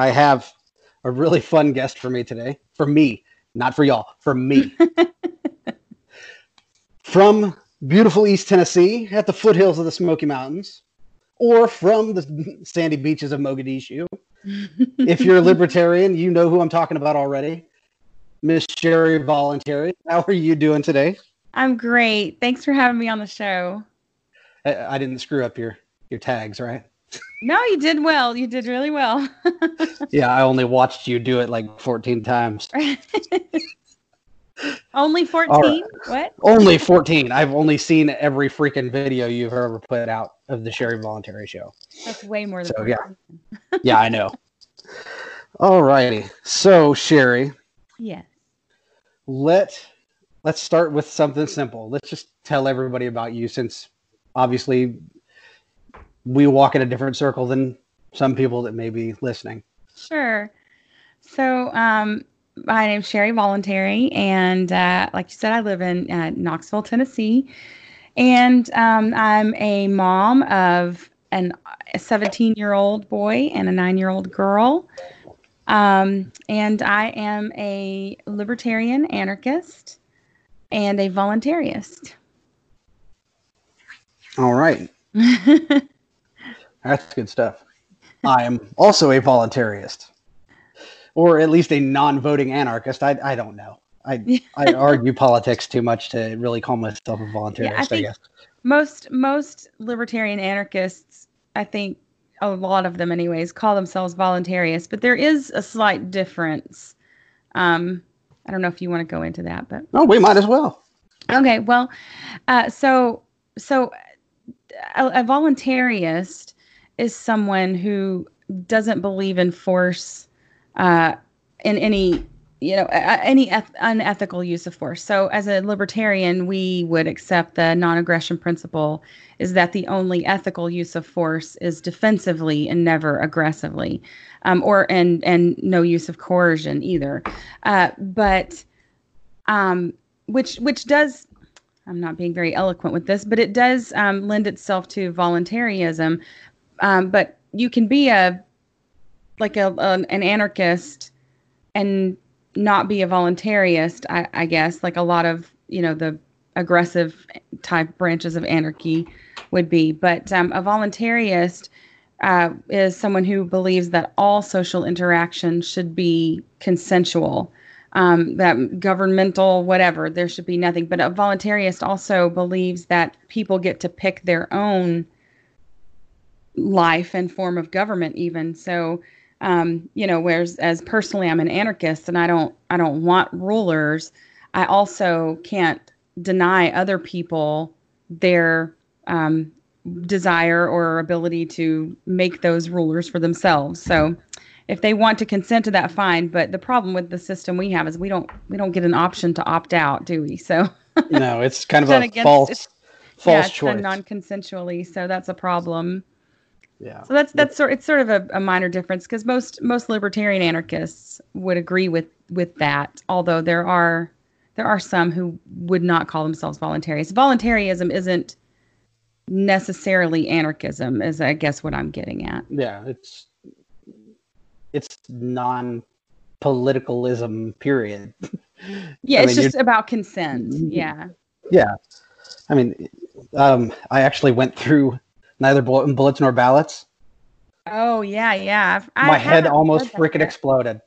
I have a really fun guest for me today. For me, not for y'all, for me. from beautiful East Tennessee at the foothills of the Smoky Mountains, or from the sandy beaches of Mogadishu. if you're a libertarian, you know who I'm talking about already. Miss Sherry Voluntary. How are you doing today? I'm great. Thanks for having me on the show. I, I didn't screw up your your tags, right? No, you did well. You did really well. yeah, I only watched you do it like 14 times. only 14? Right. What? Only 14. I've only seen every freaking video you've ever put out of the Sherry Voluntary Show. That's way more than so, yeah. yeah, I know. All righty. So, Sherry. Yes. Let let's start with something simple. Let's just tell everybody about you since obviously we walk in a different circle than some people that may be listening. Sure. So, um, my name's Sherry Voluntary, and uh, like you said, I live in uh, Knoxville, Tennessee, and um, I'm a mom of an, a 17 year old boy and a nine year old girl. Um, and I am a libertarian anarchist and a voluntarist. All right. That's good stuff. I am also a voluntarist, or at least a non-voting anarchist. I I don't know. I I argue politics too much to really call myself a voluntarist. Yeah, I, think I guess most most libertarian anarchists, I think a lot of them, anyways, call themselves voluntarists. But there is a slight difference. Um, I don't know if you want to go into that, but oh, we might as well. Okay, well, uh, so so a, a voluntarist is someone who doesn't believe in force uh, in any you know any eth- unethical use of force. So as a libertarian we would accept the non-aggression principle is that the only ethical use of force is defensively and never aggressively um, or and and no use of coercion either. Uh, but um, which which does i'm not being very eloquent with this but it does um, lend itself to voluntarism um, but you can be a like a, a, an anarchist and not be a voluntarist. I, I guess like a lot of you know the aggressive type branches of anarchy would be. But um, a voluntarist uh, is someone who believes that all social interaction should be consensual. Um, that governmental, whatever, there should be nothing. But a voluntarist also believes that people get to pick their own life and form of government even. So um, you know whereas as personally i'm an anarchist and i don't i don't want rulers i also can't deny other people their um, desire or ability to make those rulers for themselves. So if they want to consent to that fine but the problem with the system we have is we don't we don't get an option to opt out do we? So no it's kind of a against, false false yeah, choice. non-consensually so that's a problem yeah. So that's that's sort it's sort of a, a minor difference because most most libertarian anarchists would agree with with that. Although there are there are some who would not call themselves voluntarists. Voluntarism isn't necessarily anarchism, is I guess what I'm getting at. Yeah, it's it's non politicalism period. Yeah, I it's mean, just about consent. Yeah. Yeah. I mean, um, I actually went through neither bullets nor ballots. Oh yeah, yeah. I My head almost freaking exploded.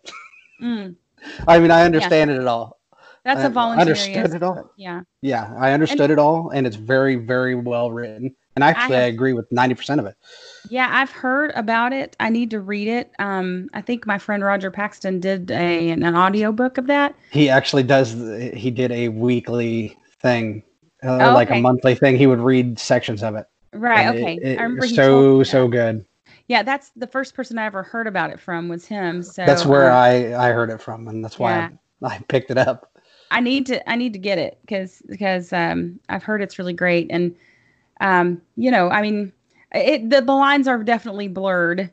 Mm. I mean, I understand yeah. it at all. That's I, a voluntary. Understood it all. Yeah. Yeah, I understood and, it all, and it's very, very well written. And actually, I, have, I agree with ninety percent of it. Yeah, I've heard about it. I need to read it. Um, I think my friend Roger Paxton did a an audio book of that. He actually does. He did a weekly thing, uh, oh, like okay. a monthly thing. He would read sections of it. Right. And okay. It, it, I remember so so good. Yeah, that's the first person I ever heard about it from was him. So that's where um, I I heard it from, and that's why yeah. I, I picked it up. I need to I need to get it because because um, I've heard it's really great, and um, you know, I mean, it the, the lines are definitely blurred.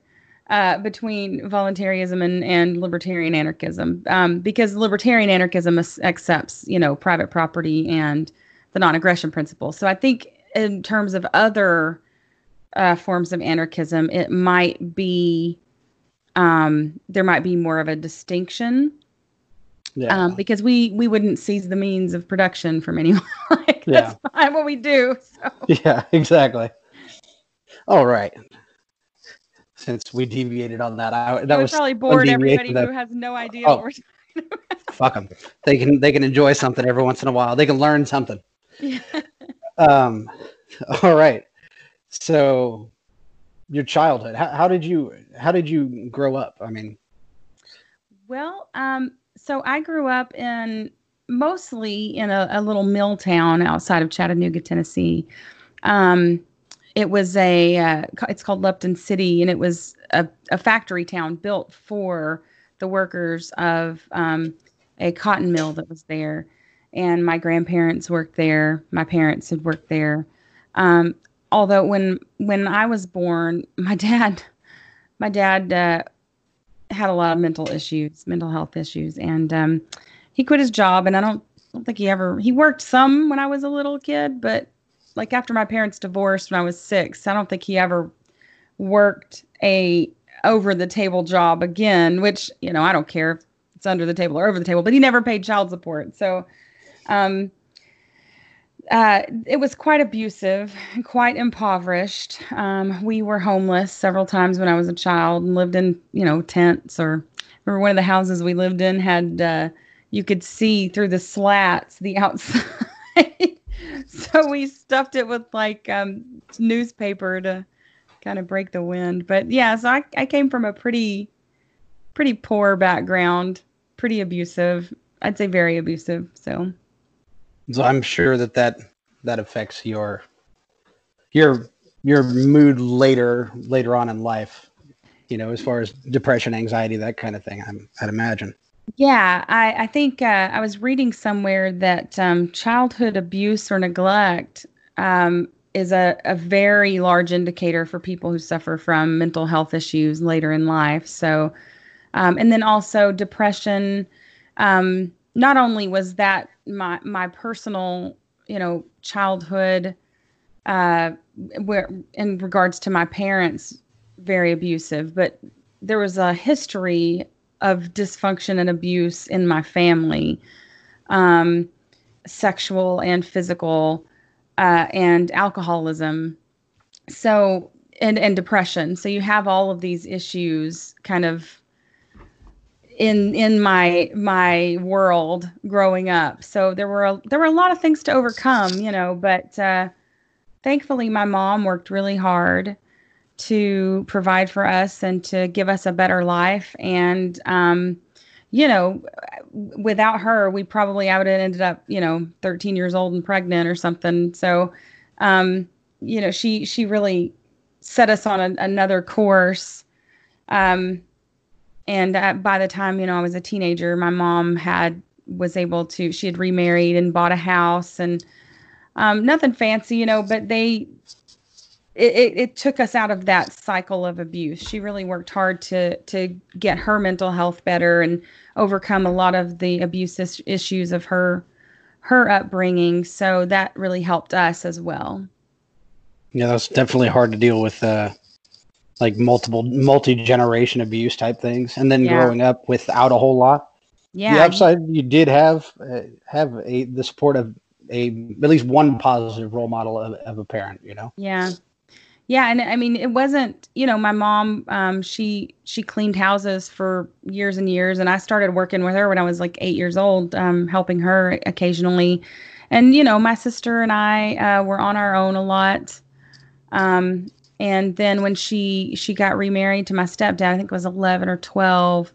Uh, between voluntarism and, and libertarian anarchism, um, because libertarian anarchism accepts, you know, private property and the non-aggression principle. So I think in terms of other uh, forms of anarchism, it might be um, there might be more of a distinction Yeah. um, because we we wouldn't seize the means of production from anyone. like, Yeah. That's not what we do. So yeah, exactly. All right. Since we deviated on that, I, that was probably bored everybody that- who has no idea Oh. what we're fuck them. They can they can enjoy something every once in a while. They can learn something. Yeah. Um, all right. So, your childhood. How, how did you how did you grow up? I mean, Well, um, so I grew up in mostly in a, a little mill town outside of Chattanooga, Tennessee. Um, it was a uh, it's called Lupton City, and it was a, a factory town built for the workers of um, a cotton mill that was there. And my grandparents worked there. My parents had worked there. Um, although when when I was born, my dad my dad uh, had a lot of mental issues, mental health issues, and um, he quit his job. And I don't, don't think he ever he worked some when I was a little kid, but like after my parents divorced when I was six, I don't think he ever worked a over the table job again. Which you know I don't care if it's under the table or over the table, but he never paid child support, so. Um, uh, it was quite abusive, quite impoverished. Um, we were homeless several times when I was a child and lived in, you know, tents. Or remember one of the houses we lived in had uh, you could see through the slats the outside. so we stuffed it with like um, newspaper to kind of break the wind. But yeah, so I, I came from a pretty, pretty poor background, pretty abusive. I'd say very abusive. So. So I'm sure that that that affects your your your mood later later on in life. You know, as far as depression, anxiety, that kind of thing. I'm, I'd imagine. Yeah, I, I think uh, I was reading somewhere that um, childhood abuse or neglect um, is a, a very large indicator for people who suffer from mental health issues later in life. So, um, and then also depression. Um, not only was that my my personal, you know, childhood, uh, where in regards to my parents, very abusive, but there was a history of dysfunction and abuse in my family, um, sexual and physical, uh, and alcoholism. So and and depression. So you have all of these issues kind of in in my my world growing up. So there were a, there were a lot of things to overcome, you know, but uh, thankfully my mom worked really hard to provide for us and to give us a better life. And um, you know without her we probably I would have ended up you know 13 years old and pregnant or something. So um, you know she she really set us on a, another course. Um, and uh, by the time you know I was a teenager my mom had was able to she had remarried and bought a house and um, nothing fancy you know but they it, it, it took us out of that cycle of abuse. She really worked hard to to get her mental health better and overcome a lot of the abuse is- issues of her her upbringing. So that really helped us as well. Yeah, that's definitely hard to deal with. Uh, like multiple multi generation abuse type things, and then Yeah. growing up without a whole lot. Yeah, the upside you did have uh, have a the support of a at least one positive role model of, of a parent. You know. Yeah. Yeah, and I mean it wasn't, you know, my mom um she she cleaned houses for years and years and I started working with her when I was like 8 years old, um helping her occasionally. And you know, my sister and I uh were on our own a lot. Um and then when she she got remarried to my stepdad, I think it was 11 or 12,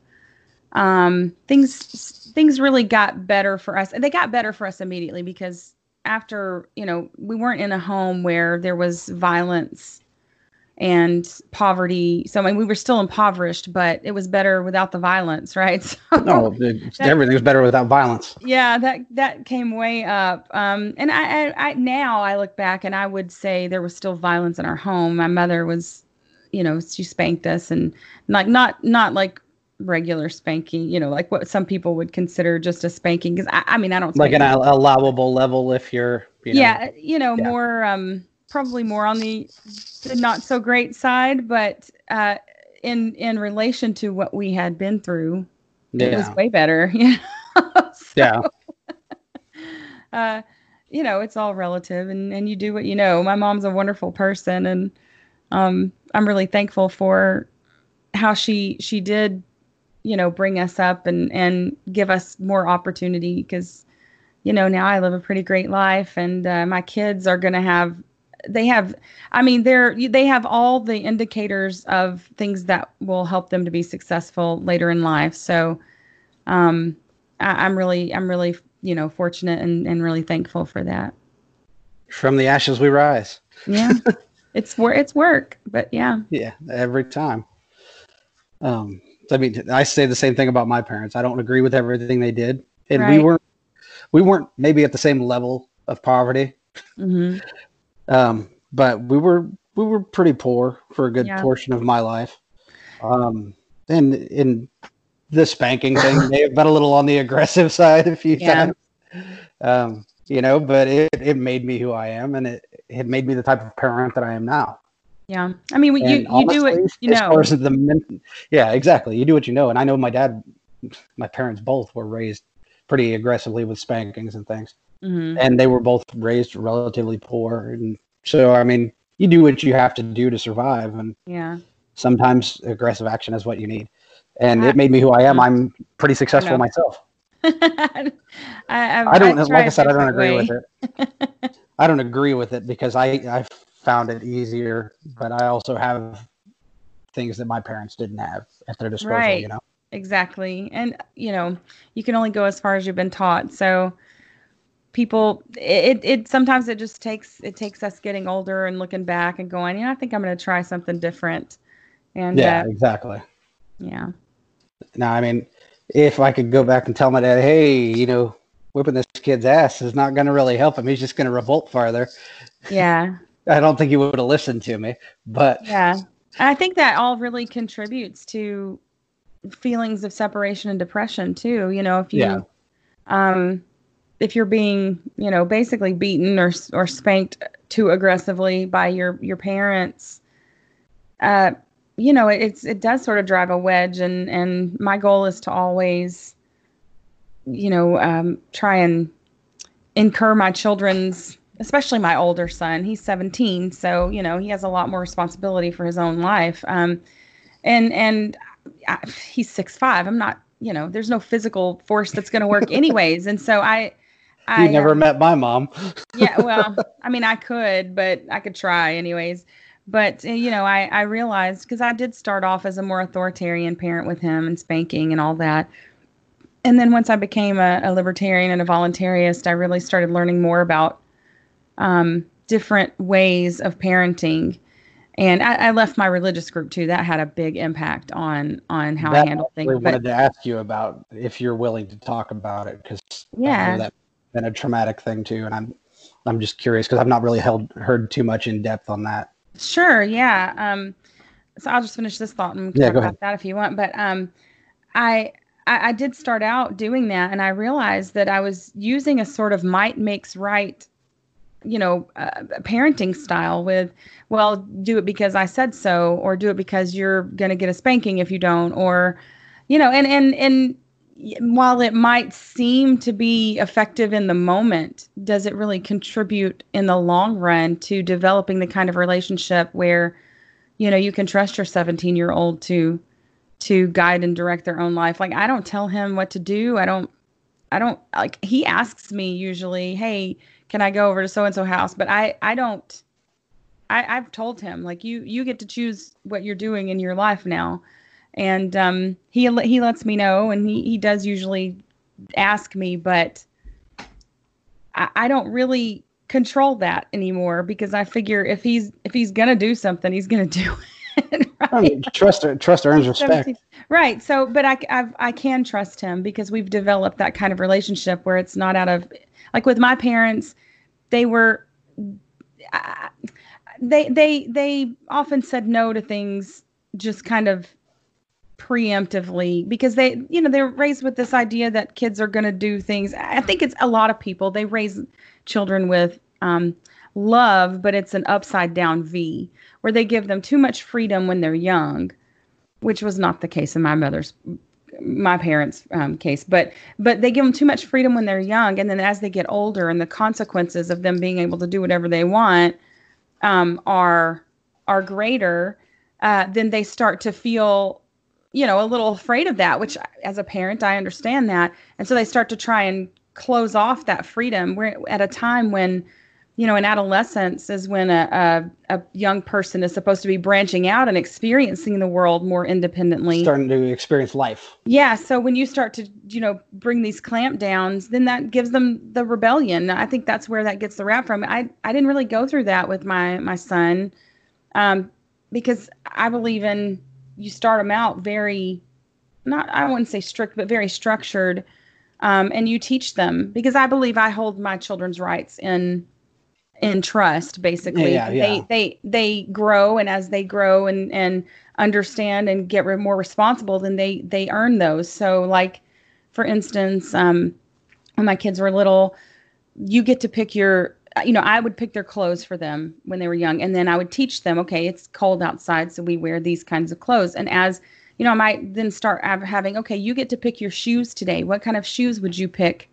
um things things really got better for us. And they got better for us immediately because after, you know, we weren't in a home where there was violence and poverty. So I mean, we were still impoverished, but it was better without the violence, right? So, No, it- everything's better without violence. yeah, that that came way up. Um, and I, I, I now I look back and I would say there was still violence in our home. My mother was, you know, she spanked us and like not not like regular spanking, you know, like what some people would consider just a spanking. Because I, I mean, I don't Like an allowable level if you're. You know, yeah, you know, yeah. more um probably more on the, the not so great side, but uh in in relation to what we had been through, yeah. it was way better. You know? so, yeah. uh, you know, it's all relative, and and you do what you know. My mom's a wonderful person, and um, I'm really thankful for how she she did, you know, bring us up and and give us more opportunity because, you know, now I live a pretty great life, and uh, my kids are gonna have they have i mean they're they have all the indicators of things that will help them to be successful later in life. So um I, i'm really i'm really you know fortunate and, and really thankful for that. From the ashes we rise. yeah. It's work it's work but yeah. Yeah, every time. Um, I mean, I say the same thing about my parents. I don't agree with everything they did, and we weren't we weren't maybe at the same level of poverty, hmm um, but we were we were pretty poor for a good Yeah. portion of my life. Um, and in the spanking thing may have been a little on the aggressive side a few Yeah. times. Um, you know, but it, it made me who I am, and it, it made me the type of parent that I am now. yeah i mean you you do it honestly, you know the men- yeah, exactly. You do what you know, and I know my dad, my parents both were raised pretty aggressively with spankings and things, hmm and they were both raised relatively poor, and so I mean, you do what you have to do to survive, and yeah sometimes aggressive action is what you need. And it made me who I am. I'm pretty successful myself. I, I, I don't, like I said, I don't agree way. with it. I don't agree with it because I I found it easier, but I also have things that my parents didn't have at their disposal. Right. You know. Exactly. And you know, you can only go as far as you've been taught. So people it it sometimes it just takes it takes us getting older and looking back and going, you know I think I'm going to try something different. And Yeah, uh, exactly. yeah. Now, I mean, if I could go back and tell my dad, hey, you know, whipping this kid's ass is not going to really help him. He's just going to revolt farther. Yeah. I don't think he would have listened to me. But Yeah. I think that all really contributes to feelings of separation and depression too. You know, if you Yeah. um if you're being, you know, basically beaten or or spanked too aggressively by your your parents, uh you know, it, it's it does sort of drive a wedge. And and my goal is to always you know, um try and incur my children's especially my older son. He's 17 so you know he has a lot more responsibility for his own life. Um and and I, he's six five. I'm not you know there's no physical force that's going to work anyways. And so i i you never um, met my mom. yeah well i mean i could but i could try anyways. But uh, you know i i realized because i did start off as a more authoritarian parent with him and spanking and all that. And then once i became a, a libertarian and a voluntarist i really started learning more about um, different ways of parenting. And I, I left my religious group too. That had a big impact on on how That i handle I things wanted but to ask you about if you're willing to talk about it because Yeah. that's been a traumatic thing too, and I'm I'm just curious because I've not really held heard too much in depth on that. Sure, yeah. Um, so I'll just finish this thought and Yeah, talk about ahead. that if you want. But um, I, I I did start out doing that, and I realized that I was using a sort of might makes right, you know, uh, parenting style with, well, do it because I said so, or do it because you're gonna get a spanking if you don't, or, you know, and and and while it might seem to be effective in the moment, does it really contribute in the long run to developing the kind of relationship where, you know, you can trust your 17 year old to to guide and direct their own life? Like I don't tell him what to do. I don't I don't like he asks me usually, "Hey, can I go over to so and so house?" But I I don't I I've told him like you you get to choose what you're doing in your life now and um, he he lets me know, and he he does usually ask me, but I, I don't really control that anymore because I figure if he's if he's gonna do something, he's gonna do it. I Right. mean, trust trust earns respect. Right. So, but I, I've, I can trust him because we've developed that kind of relationship where it's not out of, like with my parents, they were, I- they, they, they often said no to things just kind of preemptively because they, you know, they're raised with this idea that kids are going to do things. I think it's a lot of people, they raise children with, um, love, but it's an upside down V where they give them too much freedom when they're young which was not the case in my mother's my parents um, case but but they give them too much freedom when they're young and then as they get older and the consequences of them being able to do whatever they want um, are are greater uh, then they start to feel you know a little afraid of that which as a parent i understand that. And so they start to try and close off that freedom. We're at a time when you know in adolescence is when a, a, a young person is supposed to be branching out and experiencing the world more independently. Starting to experience life. Yeah so when you start to you know bring these clamp downs then that gives them the rebellion. I think that's where that gets the rap from. I i didn't really go through that with my my son um because i believe in you start them out very not i wouldn't say strict but very structured um, and you teach them because i believe i hold my children's rights in in trust basically Yeah, yeah. they they they grow and as they grow and and understand and get re- more responsible then they they earn those so like for instance um when my kids were little you get to pick your you know i would pick their clothes for them when they were young and then i would teach them okay it's cold outside so we wear these kinds of clothes. And as you know i might then start having okay you get to pick your shoes today. What kind of shoes would you pick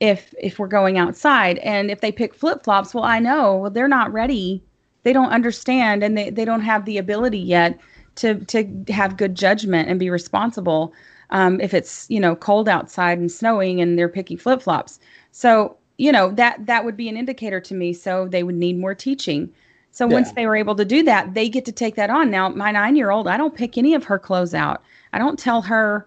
if if we're going outside? And if they pick flip-flops well i know well they're not ready. They don't understand and they, they don't have the ability yet to to have good judgment and be responsible um, if it's you know cold outside and snowing and they're picking flip-flops. So you know that that would be an indicator to me so they would need more teaching. So Yeah. once they were able to do that they get to take that on. Now my nine year old i don't pick any of her clothes out. I don't tell her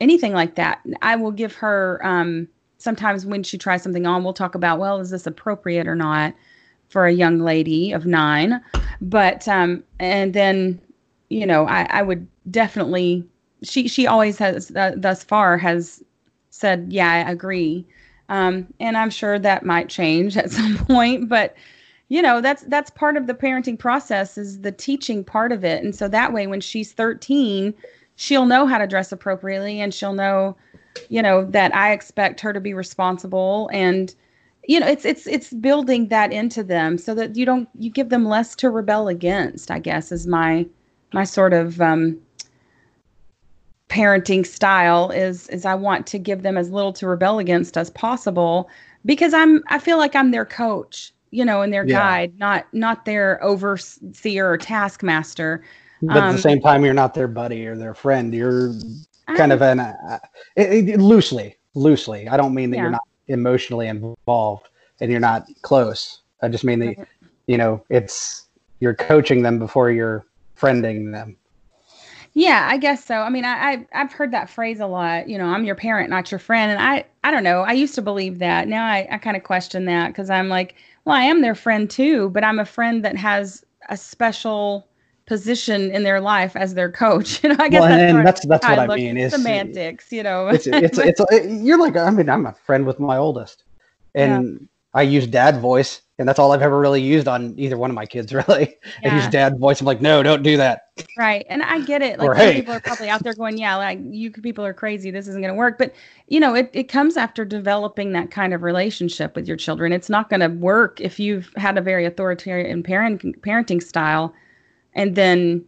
anything like that. I will give her um, sometimes when she tries something on we'll talk about well is this appropriate or not for a young lady of nine? But um and then you know i i would definitely she she always has uh, thus far has said yeah i agree um and i'm sure that might change at some point but you know that's that's part of the parenting process is the teaching part of it. And so that way when she's 13 she'll know how to dress appropriately and she'll know you know that i expect her to be responsible and you know it's it's it's building that into them so that you don't you give them less to rebel against i guess is my my sort of um parenting style is is i want to give them as little to rebel against as possible because i'm i feel like i'm their coach you know and their Yeah. guide not not their overseer or taskmaster. But at Um, the same time you're not their buddy or their friend. You're I- kind of an uh, it, it- loosely loosely. I don't mean that Yeah. you're not emotionally involved and you're not close. I just mean that you know it's you're coaching them before you're friending them Yeah, I guess so. I mean, I, I I've heard that phrase a lot. You know, I'm your parent, not your friend. And I I don't know. I used to believe that. Now I I kind of question that because I'm like, well, I am their friend too, but I'm a friend that has a special position in their life as their coach. You know, I guess Well, that's, and that's that's what i mean is semantics. You know, it's it's it's you're like i mean i'm a friend with my oldest and i use dad voice and that's all i've ever really used on either one of my kids really i use dad voice i'm like no don't do that Right. And I get it. Like Or, hey. people are probably out there going, yeah, like you people are crazy. This isn't going to work. But, you know, it, it comes after developing that kind of relationship with your children. It's not going to work if you've had a very authoritarian parent, parenting style and then,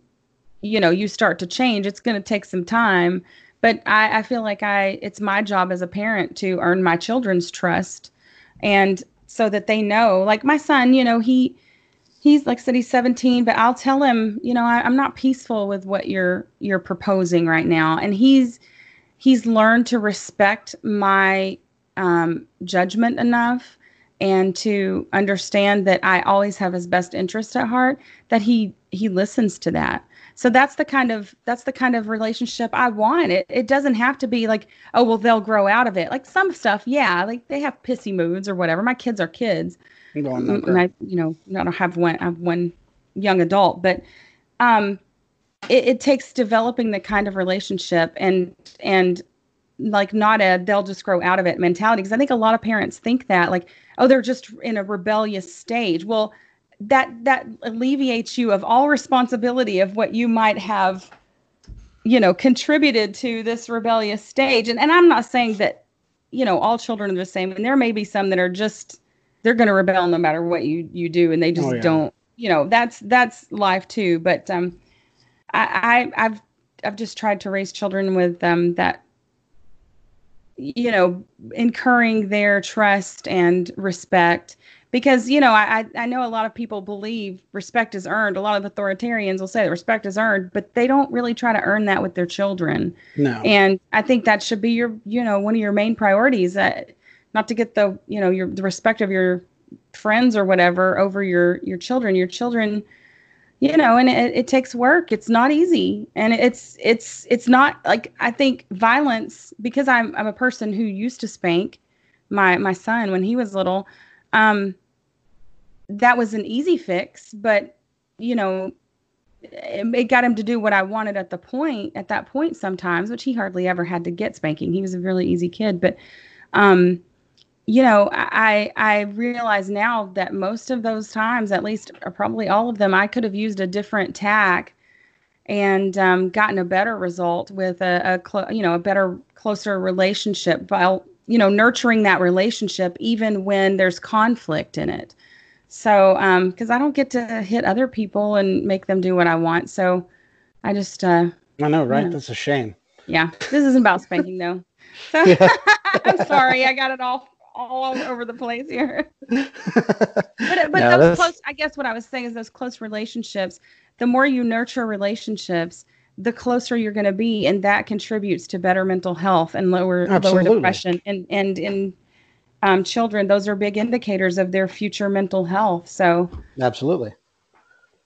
you know, you start to change. It's going to take some time. But I, I feel like I, it's my job as a parent to earn my children's trust. And so that they know, like my son, you know, he, he's like I said he's 17 but i'll tell him you know I, i'm not peaceful with what you're you're proposing right now. And he's he's learned to respect my um, judgment enough and to understand that i always have his best interest at heart that he he listens to that so that's the kind of that's the kind of relationship i want. It it doesn't have to be like oh well they'll grow out of it. Like some stuff yeah like they have pissy moods or whatever. My kids are kids. Mm, and I, you know, I don't have one, I have one young adult, but um, it, it takes developing the kind of relationship and and like not a they'll just grow out of it mentality. Because I think a lot of parents think that like oh they're just in a rebellious stage. Well, that that alleviates you of all responsibility of what you might have you know contributed to this rebellious stage. And and I'm not saying that you know all children are the same. And there may be some that are just they're going to rebel no matter what you you do and they just Oh, yeah. don't you know that's that's life too. But um i, I i've I've just tried to raise children with um, that you know incurring their trust and respect because you know I, I know a lot of people believe respect is earned. A lot of authoritarians will say that respect is earned but they don't really try to earn that with their children. No. And i think that should be your you know one of your main priorities that not to get the you know your the respect of your friends or whatever over your your children. Your children you know and it, it takes work. It's not easy. And it's it's it's not like i think violence because i'm i'm a person who used to spank my my son when he was little um that was an easy fix but you know it, it got him to do what i wanted at the point at that point sometimes which he hardly ever had to get spanking he was a really easy kid but um you know, I I realize now that most of those times, at least or probably all of them, I could have used a different tack and um, gotten a better result with a, a clo- you know a better closer relationship while you know nurturing that relationship even when there's conflict in it. So um because um, I don't get to hit other people and make them do what I want, so I just uh, I know, right? That's a shame. Yeah, this isn't about spanking though. So yeah. I'm sorry, I got it all all over the place here. but but no, those close, I guess what I was saying is those close relationships. The more you nurture relationships, the closer you're going to be, and that contributes to better mental health and lower Absolutely. lower depression. And and in um, children, those are big indicators of their future mental health. So absolutely,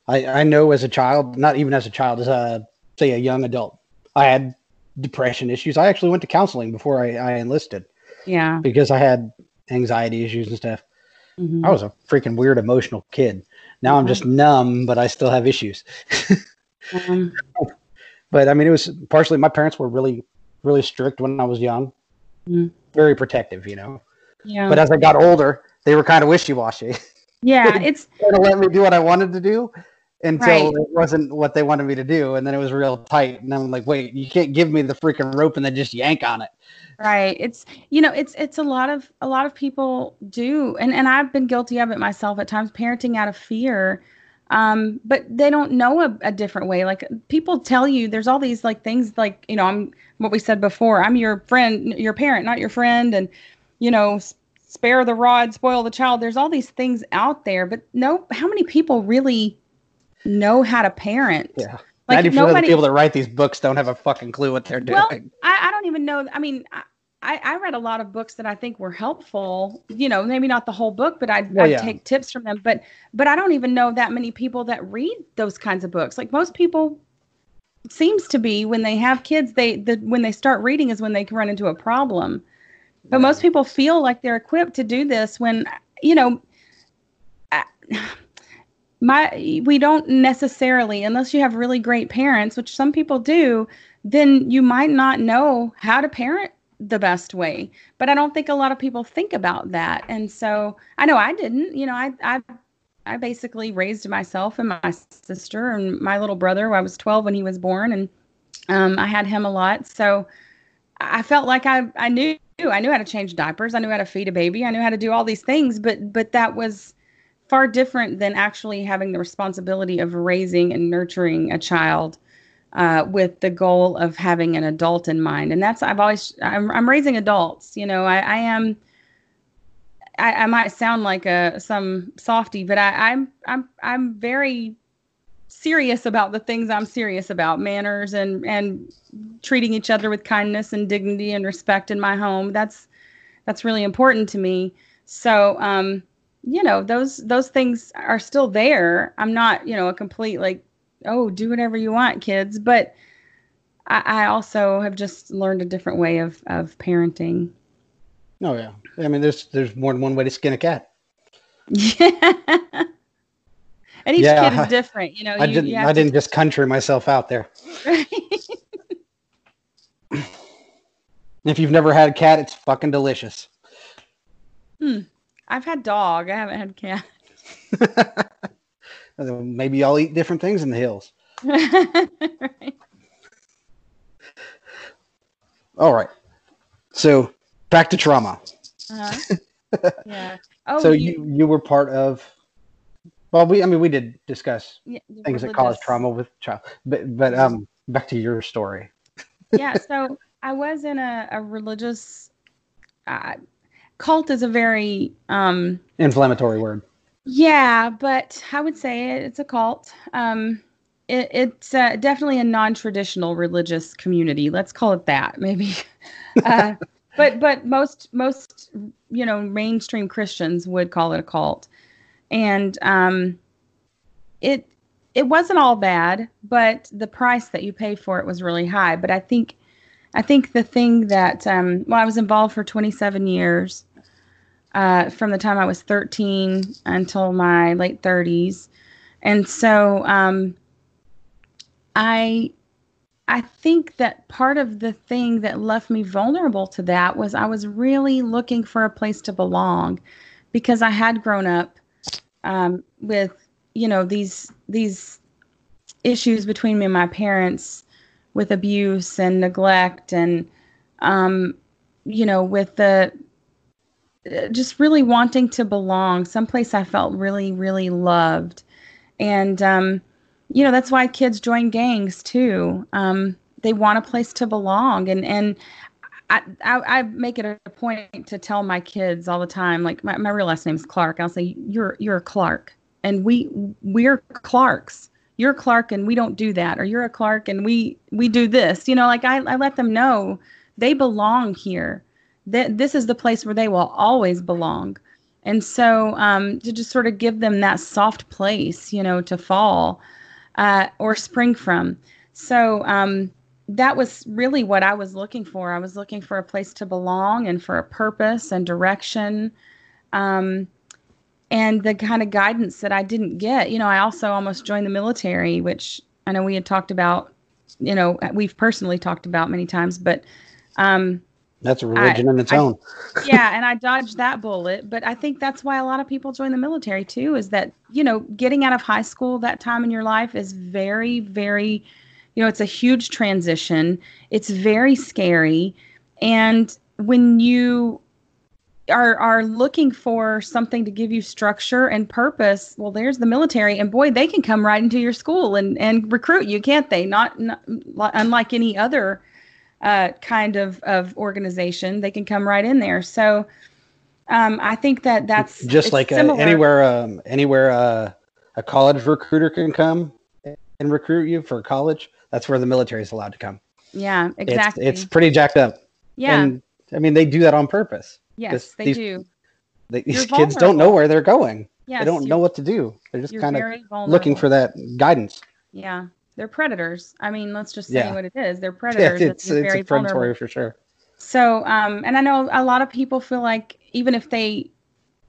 I I know as a child, not even as a child, as a say a young adult, I had depression issues. I actually went to counseling before I, I enlisted. Yeah. Because I had anxiety issues and stuff. Mm-hmm. I was a freaking weird emotional kid. Now mm-hmm. I'm just numb, but I still have issues. um, but I mean, it was partially my parents were really, really strict when I was young, mm-hmm. very protective, you know. Yeah. But as I got older, they were kind of wishy washy. Yeah, it's to let me do what I wanted to do until right. it wasn't what they wanted me to do, and then it was real tight. And I'm like, wait, you can't give me the freaking rope and then just yank on it right it's you know it's it's a lot of a lot of people do and and i've been guilty of it myself at times parenting out of fear um but they don't know a, a different way like people tell you there's all these like things like you know i'm what we said before i'm your friend your parent not your friend and you know spare the rod spoil the child there's all these things out there but no how many people really know how to parent yeah like 90% nobody, of the people that write these books don't have a fucking clue what they're doing. Well, I, I don't even know. I mean, I, I read a lot of books that I think were helpful. You know, maybe not the whole book, but I'd, well, I'd yeah. take tips from them. But but I don't even know that many people that read those kinds of books. Like most people seems to be when they have kids, they the when they start reading is when they can run into a problem. But most people feel like they're equipped to do this when you know. I, my we don't necessarily unless you have really great parents which some people do then you might not know how to parent the best way. But I don't think a lot of people think about that. And so I know I didn't, you know, I, I, I basically raised myself and my sister and my little brother. I was 12 when he was born and um, I had him a lot. So I felt like I, I knew, I knew how to change diapers. I knew how to feed a baby. I knew how to do all these things, but, but that was far different than actually having the responsibility of raising and nurturing a child uh, with the goal of having an adult in mind. And that's, I've always, I'm, I'm raising adults, you know, I, I am, I, I might sound like a, some softy, but I, I'm, I'm, I'm very serious about the things I'm serious about, manners and, and treating each other with kindness and dignity and respect in my home. That's, that's really important to me. So, um, you know, those, those things are still there. I'm not, you know, a complete like oh, do whatever you want, kids. But I, I also have just learned a different way of of parenting. Oh yeah, I mean, there's there's more than one way to skin a cat. Yeah. and each yeah, kid is different, you know. I you, didn't. You I didn't just country myself out there. if you've never had a cat, it's fucking delicious. Hmm. I've had dog. I haven't had cat. Maybe i'll eat different things in the hills. right. All right. So back to trauma. Uh-huh. Yeah. Oh, so you, you were part of. Well, we I mean we did discuss yeah, things that cause trauma with child, but but um back to your story. yeah, so I was in a, a religious uh, cult is a very um, inflammatory word. Yeah, but I would say it, it's a cult. Um, it, it's uh, definitely a non-traditional religious community. Let's call it that, maybe. Uh, but but most most you know mainstream Christians would call it a cult, and um, it it wasn't all bad, but the price that you pay for it was really high. But I think I think the thing that um, well, I was involved for 27 years, uh, from the time I was 13 until my late 30s, and so um, I I think that part of the thing that left me vulnerable to that was I was really looking for a place to belong because I had grown up um, with you know these these issues between me and my parents with abuse and neglect and um, you know with the just really wanting to belong someplace I felt really really loved. And um, you know that's why kids join gangs too. Um, they want a place to belong and and I, I, I make it a point to tell my kids all the time like my, my real last name is clark. I'll say you're you're a clark. And we we're clarks. You're clark and we don't do that. Or you're a clark and we we do this. You know like i, I let them know they belong here. That this is the place where they will always belong. And so um, to just sort of give them that soft place you know to fall uh, or spring from. So um, that was really what I was looking for. I was looking for a place to belong and for a purpose and direction. Um, and the kind of guidance that I didn't get. You know, I also almost joined the military, which I know we had talked about, you know, we've personally talked about many times, but um, that's a religion I, in its I, own. yeah, and I dodged that bullet, but I think that's why a lot of people join the military too. Is that you know getting out of high school that time in your life is very, very, you know, it's a huge transition. It's very scary, and when you are are looking for something to give you structure and purpose, well, there's the military, and boy, they can come right into your school and and recruit you, can't they? Not, not unlike any other uh, kind of of organization, they can come right in there. So um, I think that that's just like uh, anywhere um, anywhere uh, a college recruiter can come and recruit you for college. That's where the military is allowed to come. Yeah, exactly. It's, it's pretty jacked up. Yeah, and, I mean they do that on purpose. Yes, this, they these, do. They, these kids don't know where they're going. Yes, they don't know what to do. They're just kind of looking for that guidance. Yeah, they're predators. I mean, let's just say yeah. what it is. They're predators. Yeah, it's, it's, very predatory for sure. So, um, and I know a lot of people feel like even if they,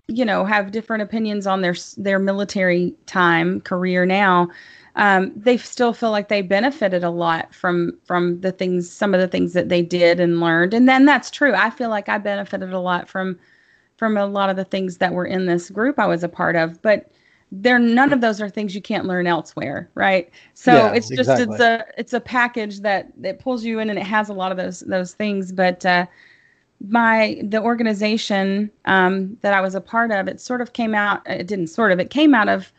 you know, have different opinions on their their military time career now, um, they still feel like they benefited a lot from from the things, some of the things that they did and learned. And then that's true. I feel like I benefited a lot from from a lot of the things that were in this group I was a part of. But there none of those are things you can't learn elsewhere right so yeah, it's just exactly. it's a it's a package that that pulls you in and it has a lot of those those things but uh my the organization um that i was a part of it sort of came out it didn't sort of it came out of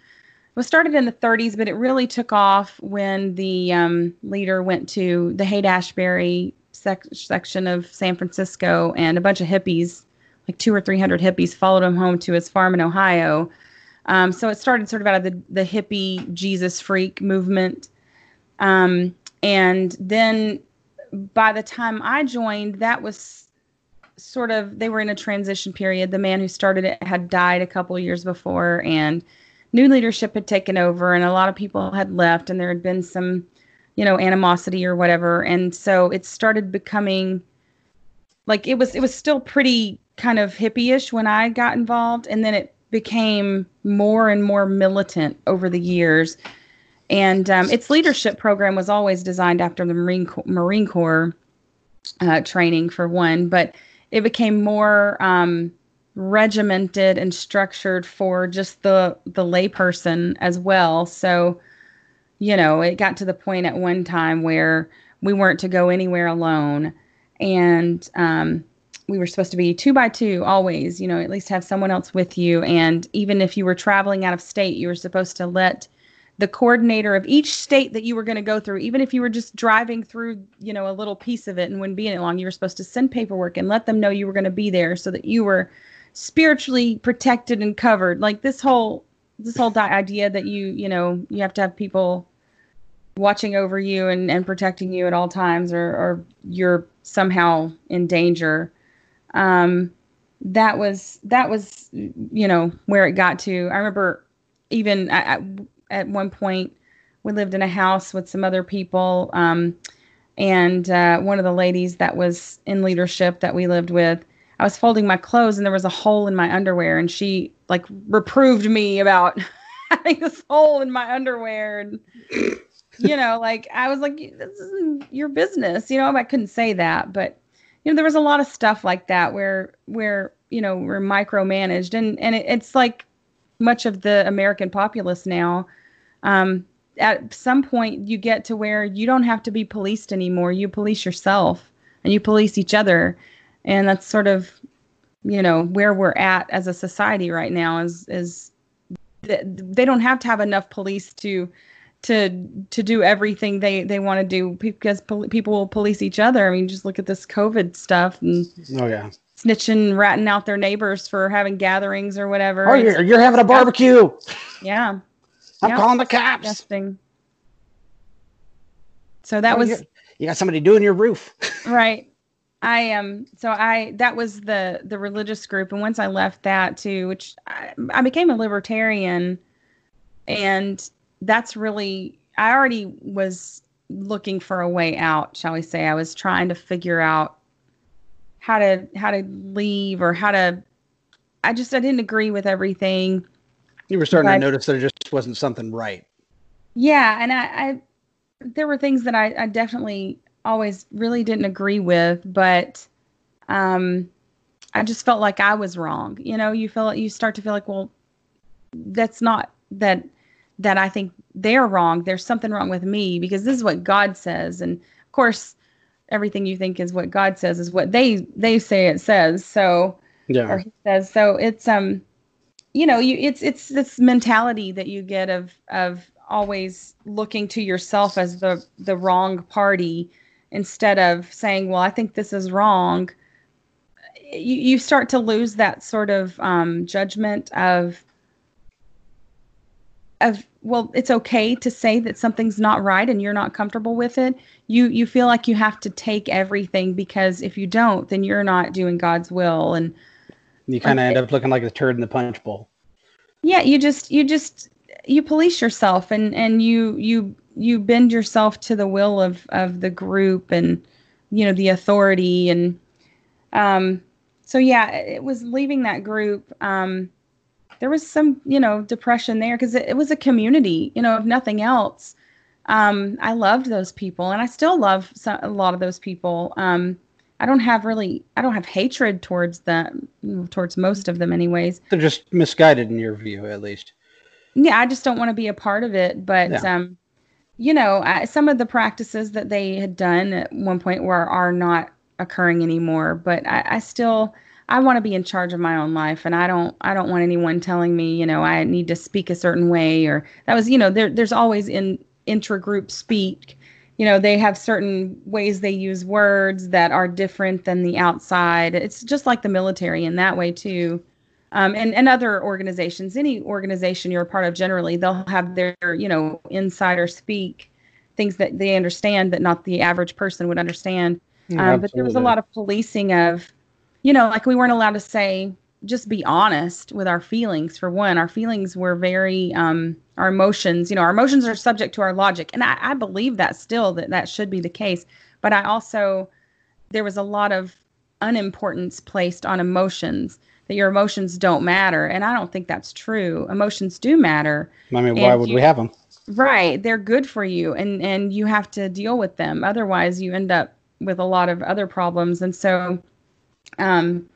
was started in the 30s but it really took off when the um, leader went to the haight ashbury sec- section of san francisco and a bunch of hippies like two or three hundred hippies followed him home to his farm in ohio um, so it started sort of out of the, the hippie Jesus freak movement. Um, and then by the time I joined, that was sort of, they were in a transition period. The man who started it had died a couple years before, and new leadership had taken over, and a lot of people had left, and there had been some, you know, animosity or whatever. And so it started becoming like it was, it was still pretty kind of hippie-ish when I got involved, and then it became more and more militant over the years. And um, its leadership program was always designed after the Marine Corps, Marine Corps uh, training, for one, but it became more um, regimented and structured for just the the layperson as well. So, you know, it got to the point at one time where we weren't to go anywhere alone, and um, we were supposed to be two by two always, you know, at least have someone else with you. And even if you were traveling out of state, you were supposed to let the coordinator of each state that you were going to go through, even if you were just driving through, you know, a little piece of it and wouldn't be in it long, you were supposed to send paperwork and let them know you were going to be there so that you were spiritually protected and covered. Like this whole this whole idea that you, you know, you have to have people watching over you and, and protecting you at all times or, or you're somehow in danger. Um, that was that was you know where it got to. I remember even at one point we lived in a house with some other people um, and uh, one of the ladies that was in leadership that we lived with i was folding my clothes and there was a hole in my underwear and she like reproved me about having this hole in my underwear and you know like i was like this isn't your business you know i couldn't say that but you know there was a lot of stuff like that where where you know we're micromanaged and and it, it's like much of the american populace now um, at some point you get to where you don't have to be policed anymore you police yourself and you police each other and that's sort of you know where we're at as a society right now is is they don't have to have enough police to to to do everything they they want to do because pol- people will police each other i mean just look at this covid stuff and oh yeah snitching ratting out their neighbors for having gatherings or whatever oh you're, you're having a barbecue yeah I'm yep. calling the cops. Disgusting. So that oh, was you got somebody doing your roof. right. I am um, so I that was the the religious group and once I left that too which I, I became a libertarian and that's really I already was looking for a way out, shall we say. I was trying to figure out how to how to leave or how to I just I didn't agree with everything. You were starting to notice that there just wasn't something right. Yeah, and I, I there were things that I, I definitely always really didn't agree with, but um, I just felt like I was wrong. You know, you feel you start to feel like, well, that's not that that I think they're wrong. There's something wrong with me because this is what God says, and of course, everything you think is what God says is what they they say it says. So yeah, or He says so. It's um you know you it's it's this mentality that you get of of always looking to yourself as the the wrong party instead of saying well i think this is wrong you, you start to lose that sort of um, judgment of of well it's okay to say that something's not right and you're not comfortable with it you you feel like you have to take everything because if you don't then you're not doing god's will and you kind of end up looking like a turd in the punch bowl. Yeah, you just you just you police yourself and and you you you bend yourself to the will of of the group and you know the authority and um so yeah it was leaving that group um there was some you know depression there because it, it, was a community you know if nothing else um i loved those people and i still love some, a lot of those people um I don't have really I don't have hatred towards them towards most of them anyways. They're just misguided in your view at least. Yeah, I just don't want to be a part of it, but yeah. um you know, some of the practices that they had done at one point were are not occurring anymore, but I, I still I want to be in charge of my own life and I don't I don't want anyone telling me, you know, I need to speak a certain way or that was, you know, there there's always in intra-group speak. You know they have certain ways they use words that are different than the outside. It's just like the military in that way too um, and and other organizations any organization you're a part of generally they'll have their you know insider speak things that they understand that not the average person would understand. Um, but there was a lot of policing of you know like we weren't allowed to say just be honest with our feelings for one. Our feelings were very um our emotions you know our emotions are subject to our logic. And I, I believe that still that that should be the case. But i also there was a lot of unimportance placed on emotions that your emotions don't matter. And i don't think that's true. Emotions do matter i mean why would you, we have them right. They're good for you and and you have to deal with them. Otherwise you end up with a lot of other problems. And so um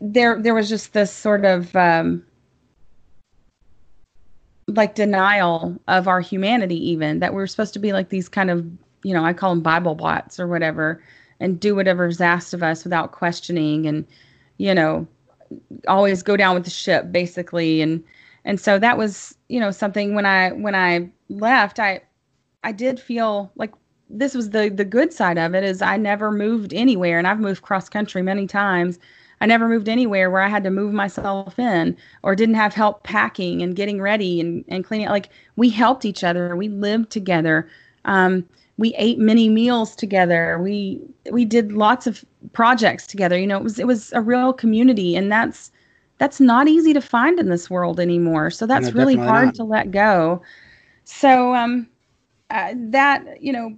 there there was just this sort of um, like denial of our humanity even that we are supposed to be like these kind of you know i call them bible bots or whatever and do whatever's asked of us without questioning. And you know always go down with the ship basically. And and so that was you know something when i when i left i i did feel like this was the the good side of it is i never moved anywhere. And i've moved cross country many times. I never moved anywhere where i had to move myself in or didn't have help packing and getting ready and, and cleaning. Like we helped each other. We lived together. Um, we ate many meals together. We we did lots of projects together. You know it was it was a real community and that's that's not easy to find in this world anymore. So that's No, really hard not. to let go. So um uh, that you know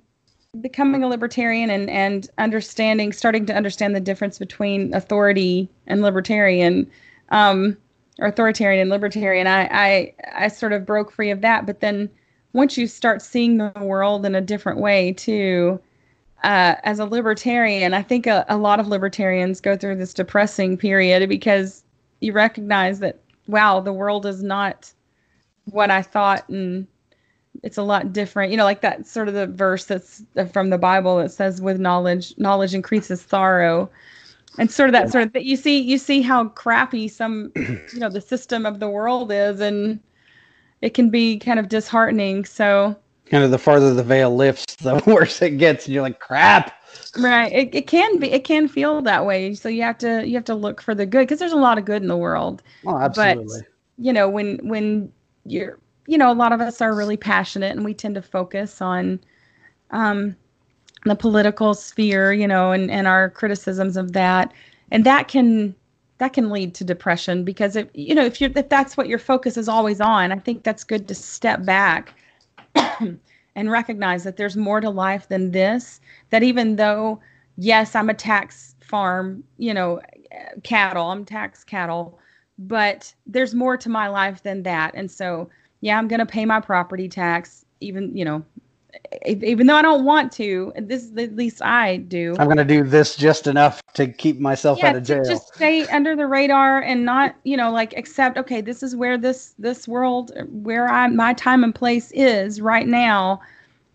becoming a libertarian and and understanding starting to understand the difference between authority and libertarian um or authoritarian and libertarian i i i sort of broke free of that. But then once you start seeing the world in a different way too uh, as a libertarian i think a, a lot of libertarians go through this depressing period because you recognize that wow the world is not what i thought and it's a lot different. You know like that sort of the verse that's from the bible that says with knowledge knowledge increases sorrow. And sort of that sort of that you see you see how crappy some you know the system of the world is and it can be kind of disheartening. So Kind of the farther the veil lifts, the worse it gets, and you're like, crap. right. It, it can be it can feel that way. So you have to you have to look for the good because there's a lot of good in the world. Oh, absolutely. you know when when you're you know a lot of us are really passionate and we tend to focus on um the political sphere you know and and our criticisms of that. And that can that can lead to depression because if you know if you're if that's what your focus is always on i think that's good to step back and recognize that there's more to life than this that even though yes i'm a tax farm you know cattle i'm tax cattle but there's more to my life than that. And so yeah i'm going to pay my property tax even you know even though i don't want to this at least i do. I'm going to do this just enough to keep myself yeah out of jail. just stay under the radar and not you know like accept okay this is where this this world where i my time and place is right now.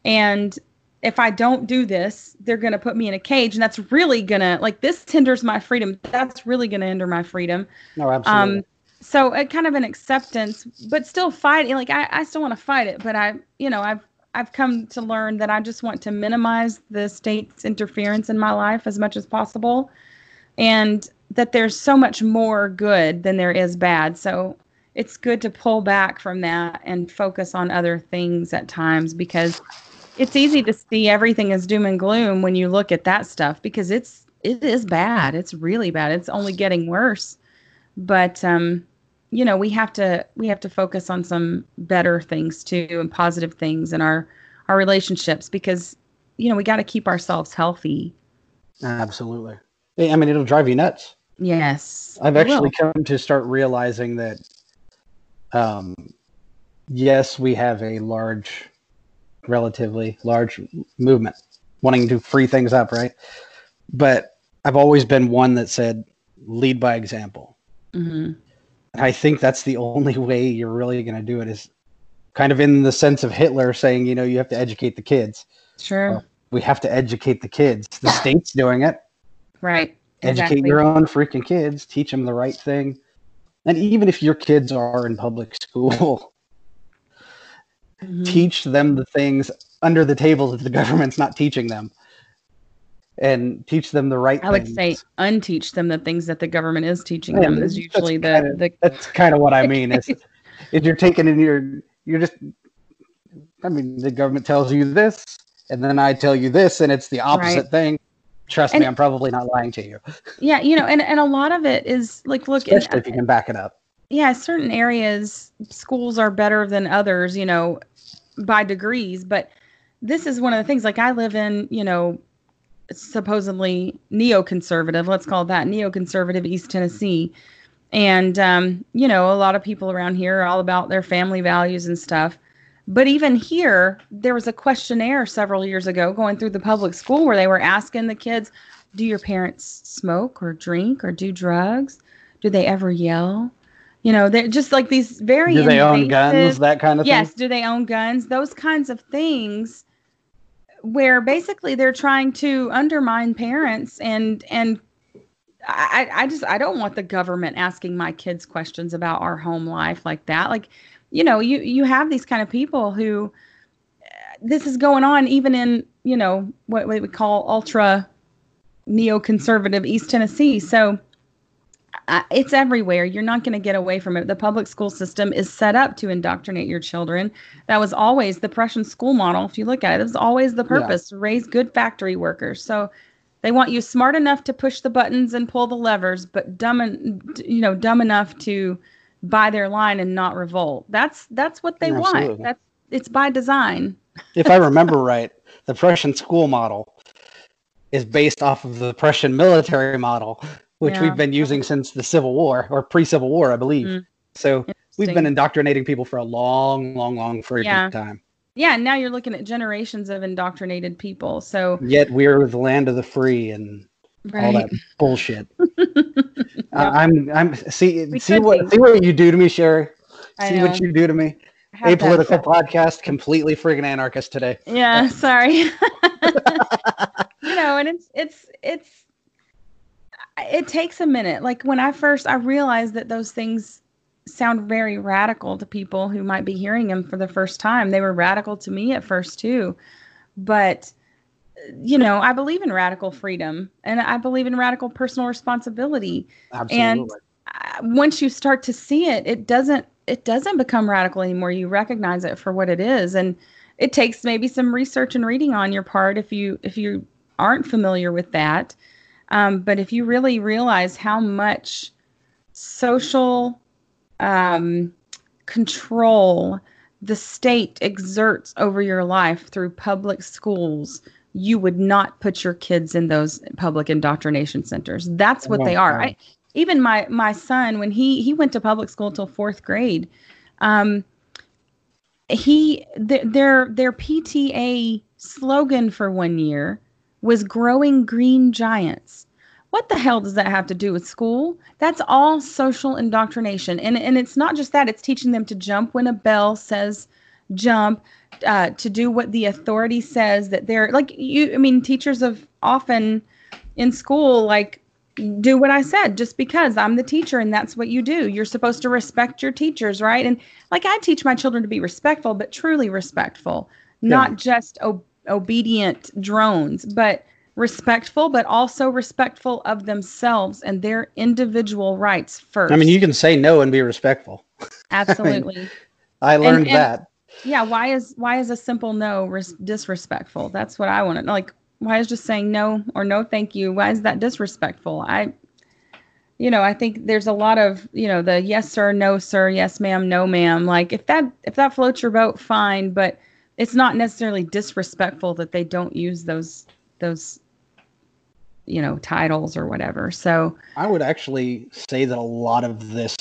And if i don't do this they're going to put me in a cage. And that's really going to like this hinders my freedom. That's really going to hinder my freedom. No, absolutely. um so a kind of an acceptance but still fighting like i, I still want to fight it but i you know i've i've come to learn that i just want to minimize the state's interference in my life as much as possible and that there's so much more good than there is bad. So it's good to pull back from that and focus on other things at times because it's easy to see everything as doom and gloom when you look at that stuff because it's it is bad. It's really bad. It's only getting worse. But um you know we have to we have to focus on some better things too and positive things in our our relationships because you know we got to keep ourselves healthy absolutely. I mean, it'll drive you nuts. yes I've actually come to start realizing that, um, yes, we have a large, relatively large movement wanting to free things up, right? But I've always been one that said, lead by example. Mhm. And I think that's the only way you're really going to do it is kind of in the sense of Hitler saying, you know, you have to educate the kids. sure We have to educate the kids. The state's doing it. right educate exactly. your own freaking kids teach them the right thing and even if your kids are in public school Mhm. teach them the things under the table that the government's not teaching them and teach them the right things. i would things. say unteach them the things that the government is teaching Yeah, them is usually the, kinda- the that's kind of what i mean is if you're taking in your you're just i mean the government tells you this and then i tell you this and it's the opposite Right. thing trust And- me i'm probably not lying to you yeah you know and, and a lot of it is like look especially if you can back it up yeah, certain areas schools are better than others, you know, by degrees, but this is one of the things like I live in, you know, supposedly neoconservative, let's call it that, neoconservative East Tennessee. And um, you know, a lot of people around here are all about their family values and stuff. But even here, there was a questionnaire several years ago going through the public school where they were asking the kids, do your parents smoke or drink or do drugs? Do they ever yell? You know, they're just like these very do they own guns that kind of yes thing do they own guns those kinds of things where basically they're trying to undermine parents and and I, I just I don't want the government asking my kids questions about our home life like that. Like, you know, you you have these kind of people who this is going on even in you know what we would call ultra neoconservative East Tennessee. So it's everywhere. You're not going to get away from it. The public school system is set up to indoctrinate your children. That was always the Prussian school model. If you look at it, it was always the purpose: yeah. raise good factory workers. So they want you smart enough to push the buttons and pull the levers, but dumb, and you know, dumb enough to buy their line and not revolt. That's that's what they Absolutely. want. That's it's by design. if I remember right, the Prussian school model is based off of the Prussian military model, which yeah. we've been using since the Civil War or pre-Civil War, I believe. Mm. So we've been indoctrinating people for a long, long, long period yeah. of time. Yeah, and now you're looking at generations of indoctrinated people. So yet we're the land of the free and right. all that bullshit. yep. I'm I'm see we see what be. see what you do to me, Sherry. I see what you do to me. Apolitical podcast, completely freaking anarchist today. Yeah, sorry. you know, and it's it's it's it takes a minute. Like when I first I realized that those things sound very radical to people who might be hearing them for the first time. They were radical to me at first too. But you know, I believe in radical freedom and I believe in radical personal responsibility. Absolutely. And once you start to see it, it doesn't it doesn't become radical anymore. You recognize it for what it is and it takes maybe some research and reading on your part if you if you aren't familiar with that. Um, but if you really realize how much social um, control the state exerts over your life through public schools, you would not put your kids in those public indoctrination centers. That's what they are. I, even my my son, when he he went to public school till fourth grade, um, he th- their their PTA slogan for one year was "Growing Green Giants." What the hell does that have to do with school? That's all social indoctrination. And, and it's not just that, it's teaching them to jump when a bell says jump, uh, to do what the authority says that they're like you. I mean, teachers have often in school, like, do what I said just because I'm the teacher and that's what you do. You're supposed to respect your teachers, right? And like I teach my children to be respectful, but truly respectful, yeah. not just o- obedient drones, but respectful, but also respectful of themselves and their individual rights first. I mean, you can say no and be respectful. Absolutely. I, mean, I learned and, and, that. Yeah, why is why is a simple no res- disrespectful? That's what I want to. Like, why is just saying no or no thank you? Why is that disrespectful? I, you know, I think there's a lot of you know the yes sir, no sir, yes ma'am, no ma'am. Like if that if that floats your boat, fine, but it's not necessarily disrespectful that they don't use those those you know titles or whatever so i would actually say that a lot of this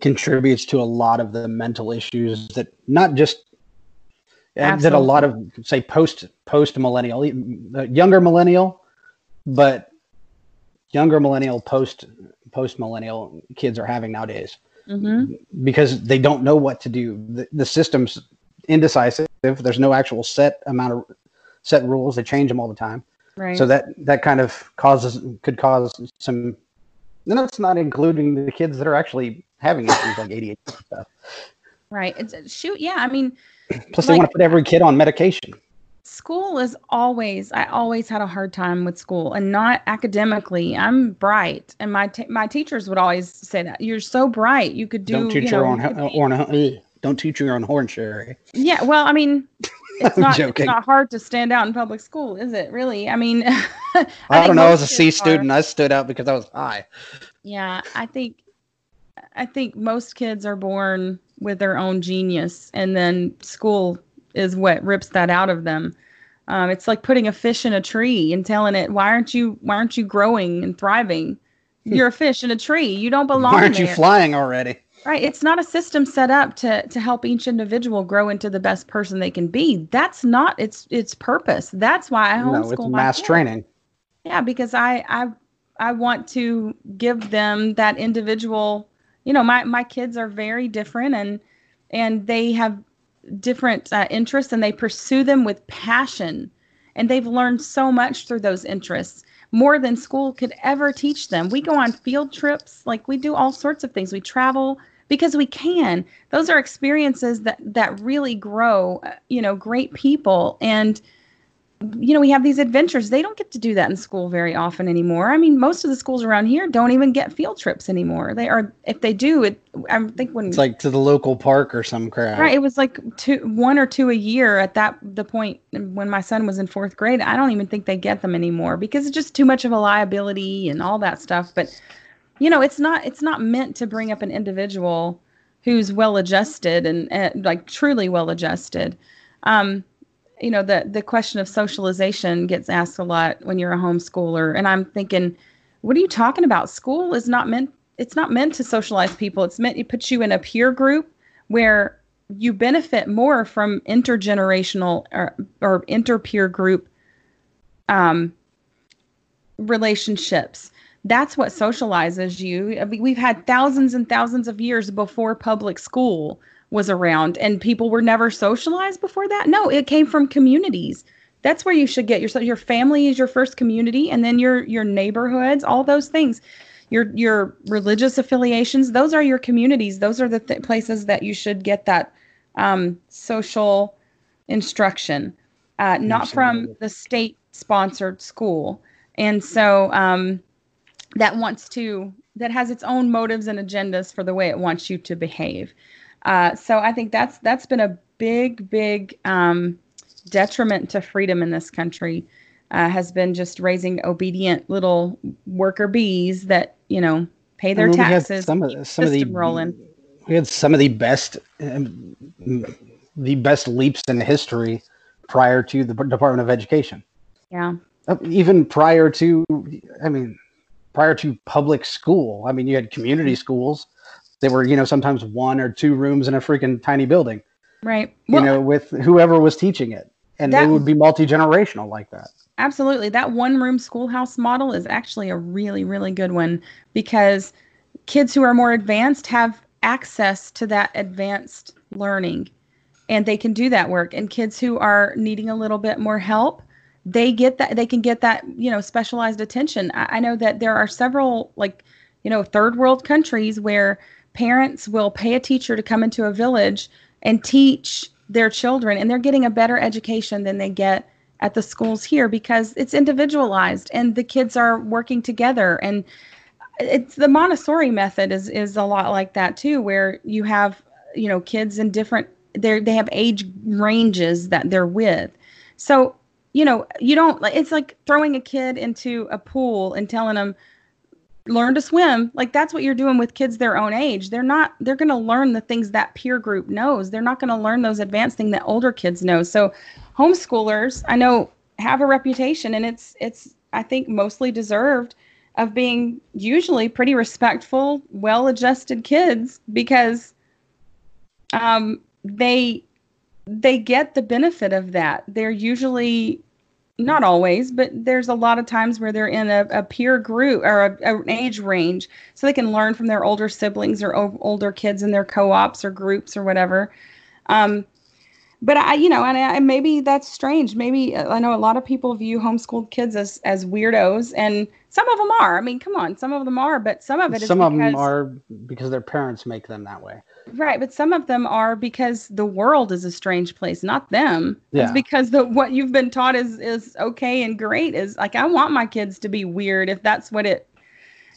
contributes to a lot of the mental issues that not just Absolutely. that a lot of say post post millennial younger millennial but younger millennial post post millennial kids are having nowadays mm-hmm. because they don't know what to do the, the system's indecisive there's no actual set amount of set rules they change them all the time Right. So that that kind of causes could cause some. And that's not including the kids that are actually having issues like ADHD stuff. Right. It's, shoot. Yeah. I mean, plus they want to put every kid on medication. School is always. I always had a hard time with school, and not academically. I'm bright, and my t- my teachers would always say that you're so bright. You could do. Don't teach you know, your own. Don't teach your own horn, Sherry. Yeah. Well, I mean, it's not it's not hard to stand out in public school, is it? Really? I mean, I, I don't know. As a C student, are. I stood out because I was high. Yeah, I think I think most kids are born with their own genius, and then school is what rips that out of them. Um, it's like putting a fish in a tree and telling it, "Why aren't you? Why aren't you growing and thriving? You're a fish in a tree. You don't belong." Why aren't there. you flying already? Right. It's not a system set up to to help each individual grow into the best person they can be. That's not its its purpose. That's why I homeschool. No, it's mass training. Yeah, because I I I want to give them that individual. You know, my my kids are very different and and they have different uh, interests and they pursue them with passion and they've learned so much through those interests more than school could ever teach them. We go on field trips, like we do all sorts of things. We travel because we can. Those are experiences that that really grow, uh, you know, great people and you know, we have these adventures. They don't get to do that in school very often anymore. I mean, most of the schools around here don't even get field trips anymore. They are, if they do, it. I think when it's like to the local park or some crap. Right. It was like two, one or two a year at that the point when my son was in fourth grade. I don't even think they get them anymore because it's just too much of a liability and all that stuff. But you know, it's not it's not meant to bring up an individual who's well adjusted and, and like truly well adjusted. Um, you know the the question of socialization gets asked a lot when you're a homeschooler and i'm thinking what are you talking about? School is not meant it's not meant to socialize people. It's meant to put you in a peer group where you benefit more from intergenerational or, or inter-peer group um, relationships that's what socializes you. I mean, we've had thousands and thousands of years before public school was around and people were never socialized before that? No it came from communities. That's where you should get your your family is your first community and then your your neighborhoods all those things. Your your religious affiliations those are your communities. Those are the th- places that you should get that um, social instruction uh, not from the state sponsored school. And so um, that wants to that has its own motives and agendas for the way it wants you to behave uh, so I think that's that's been a big, big um, detriment to freedom in this country. Uh, has been just raising obedient little worker bees that you know pay their I mean, taxes. some of some of the rolling. We had some of the best, um, the best leaps in history prior to the Department of Education. Yeah. Uh, even prior to, I mean, prior to public school. I mean, you had community mm-hmm. schools they were, you know, sometimes one or two rooms in a freaking tiny building. Right. Well, you know, with whoever was teaching it. And that, they would be multi generational like that. Absolutely. That one room schoolhouse model is actually a really, really good one because kids who are more advanced have access to that advanced learning and they can do that work. And kids who are needing a little bit more help, they get that they can get that you know specialized attention. I, I, know that there are several like you know third world countries where parents will pay a teacher to come into a village and teach their children and they're getting a better education than they get at the schools here because it's individualized and the kids are working together. And it's the Montessori method is is a lot like that too where you have you know kids in different they they have age ranges that they're with. So you know you don't it's like throwing a kid into a pool and telling them learn to swim. Like that's what you're doing with kids their own age. They're not they're going to learn the things that peer group knows. They're not going to learn those advanced things that older kids know. So homeschoolers i know have a reputation and it's it's i think mostly deserved of being usually pretty respectful well adjusted kids because um they they get the benefit of that they're usually not always, but there's a lot of times where they're in a, a peer group or a, a, an age range, so they can learn from their older siblings or o- older kids in their co-ops or groups or whatever. Um, but I, you know, and I, maybe that's strange. Maybe I know a lot of people view homeschooled kids as as weirdos, and some of them are. I mean, come on, some of them are, but some of it some of them are because their parents make them that way. Right, but some of them are because the world is a strange place, not them. Yeah. It's because the what you've been taught is is okay and great. Is like I want my kids to be weird if that's what it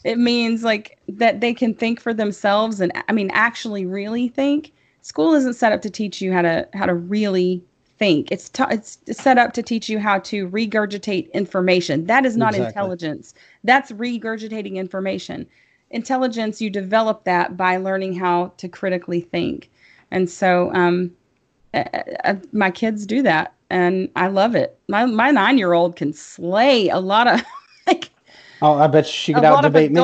it means like that they can think for themselves and I mean actually really think school isn't set up to teach you how to how to really think. It's t- it's set up to teach you how to regurgitate information. That is not exactly. intelligence. That's regurgitating information. Intelligence, you develop that by learning how to critically think. And so, um, uh, uh, my kids do that, and I love it. My my nine year old can slay a lot of like. Oh, I bet she could out debate me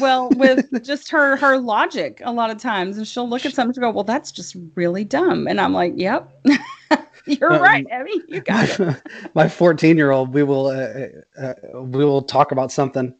well with just her her logic a lot of times and she'll look at something and go well that's just really dumb and i'm like yep you're um, right Abby. you got it my 14 year old we will uh, uh, we will talk about something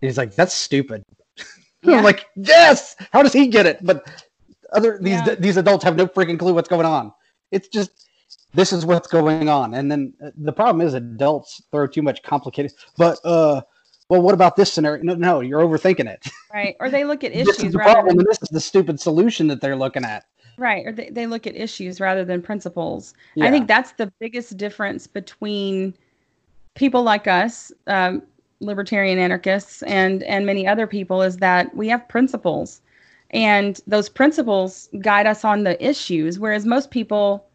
he's like that's stupid yeah. i'm like yes how does he get it but other these yeah. these adults have no freaking clue what's going on it's just this is what's going on. And then uh, the problem is adults throw too much complicated. But uh, well, what about this scenario? No, no, you're overthinking it. Right. Or they look at this is issues the rather problem, than and this is the stupid solution that they're looking at. right. Or they, they look at issues rather than principles. I think that's the biggest difference between people like us, um, libertarian anarchists, and and many other people is that we have principles, and those principles guide us on the issues. Whereas most people,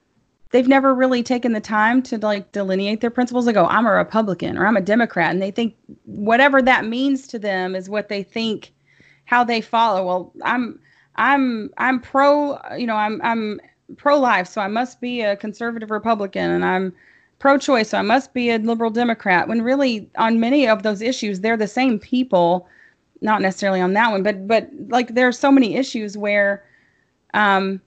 they've never really taken the time to like delineate their principles. They go, "I'm a Republican" or "I'm a Democrat," and they think whatever that means to them is what they think, how they follow. Well, I'm I'm I'm pro, you know, I'm I'm pro-life, so I must be a conservative Republican, and I'm pro-choice, so I must be a liberal Democrat. When really, on many of those issues, they're the same people. Not necessarily on that one, but but like there are so many issues where, um,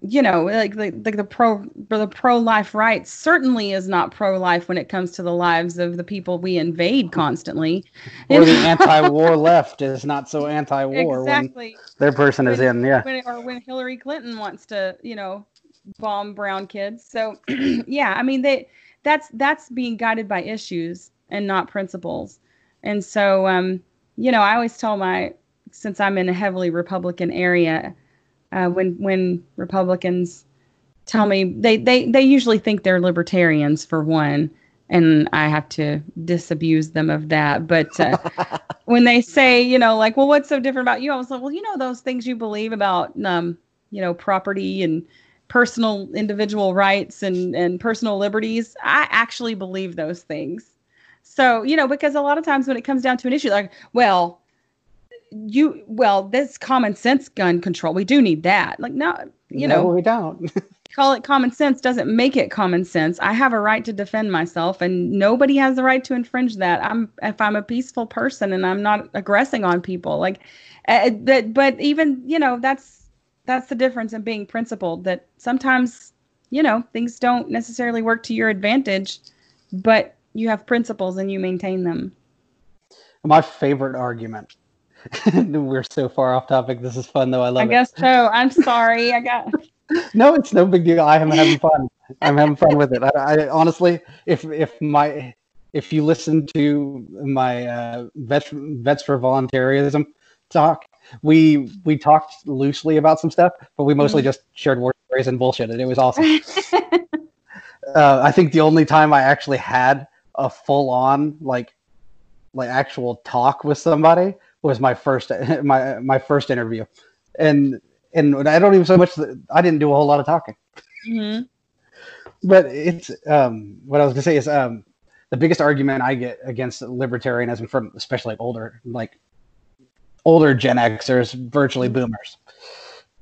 you know, like like, like the pro the pro-life rights certainly is not pro-life when it comes to the lives of the people we invade constantly. Or the anti-war left is not so anti-war exactly. when their person is in. Yeah. when, or when Hillary Clinton wants to, you know, bomb brown kids. So, yeah, I mean, they that's that's being guided by issues and not principles. And so, um, you know, I always tell my since I'm in a heavily Republican area, uh, when when Republicans tell me they they they usually think they're libertarians for one. And I have to disabuse them of that. But uh, when they say, you know, like, well, what's so different about you? I was like, well, you know, those things you believe about, um, you know, property and personal individual rights and, and personal liberties. I actually believe those things. So, you know, because a lot of times when it comes down to an issue, like, well, you, well, this common sense gun control, we do need that. Like, no, you no, know, we don't. call it common sense doesn't make it common sense. I have a right to defend myself and nobody has the right to infringe that. I'm if I'm a peaceful person and I'm not aggressing on people like uh, that but even, you know, that's that's the difference in being principled that sometimes, you know, things don't necessarily work to your advantage, but you have principles and you maintain them. My favorite argument. We're so far off topic. This is fun though. I love I it. guess so. I'm sorry. I got No, it's no big deal. I am having fun. I'm having fun with it. I, I honestly, if if my if you listen to my uh, vets vets for voluntarism talk, we we talked loosely about some stuff, but we mostly Mhm. just shared war stories and bullshit, and it was awesome. uh, I think the only time I actually had a full on like like actual talk with somebody was my first my my first interview, and and I don't even so much I didn't do a whole lot of talking, Mhm. but it's um what I was gonna say is um the biggest argument I get against libertarianism from especially like older like older Gen Xers, virtually boomers,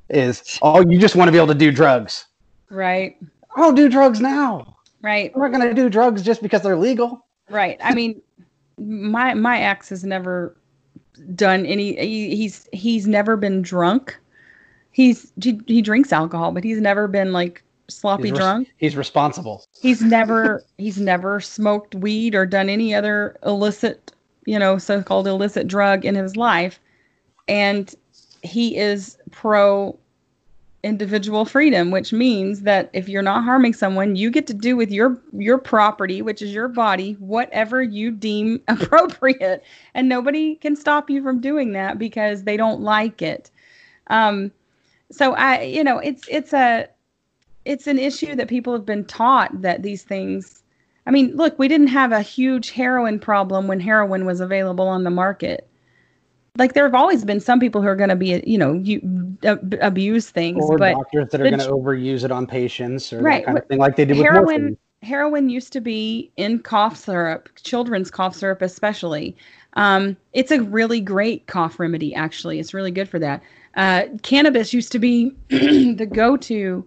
is oh you just want to be able to do drugs. Right. I don't do drugs now. Right. We're not gonna do drugs just because they're legal. Right. I mean, my my ex has never done any. He, he's he's never been drunk. He's he, he drinks alcohol, but he's never been like sloppy He's drunk. He's responsible. He's never he's never smoked weed or done any other illicit, you know, so-called illicit drug in his life, and he is pro individual freedom which means that if you're not harming someone you get to do with your your property which is your body whatever you deem appropriate. And nobody can stop you from doing that because they don't like it. Um so i you know it's it's a it's an issue that people have been taught that these things i mean look we didn't have a huge heroin problem when heroin was available on the market like there have always been some people who are going to be you know you ab- abuse things Or but doctors that are going to overuse it on patients or Right, that kind of thing, like they did with heroin heroin used to be in cough syrup children's cough syrup especially. Um, it's a really great cough remedy actually. It's really good for that. Uh, cannabis used to be the go-to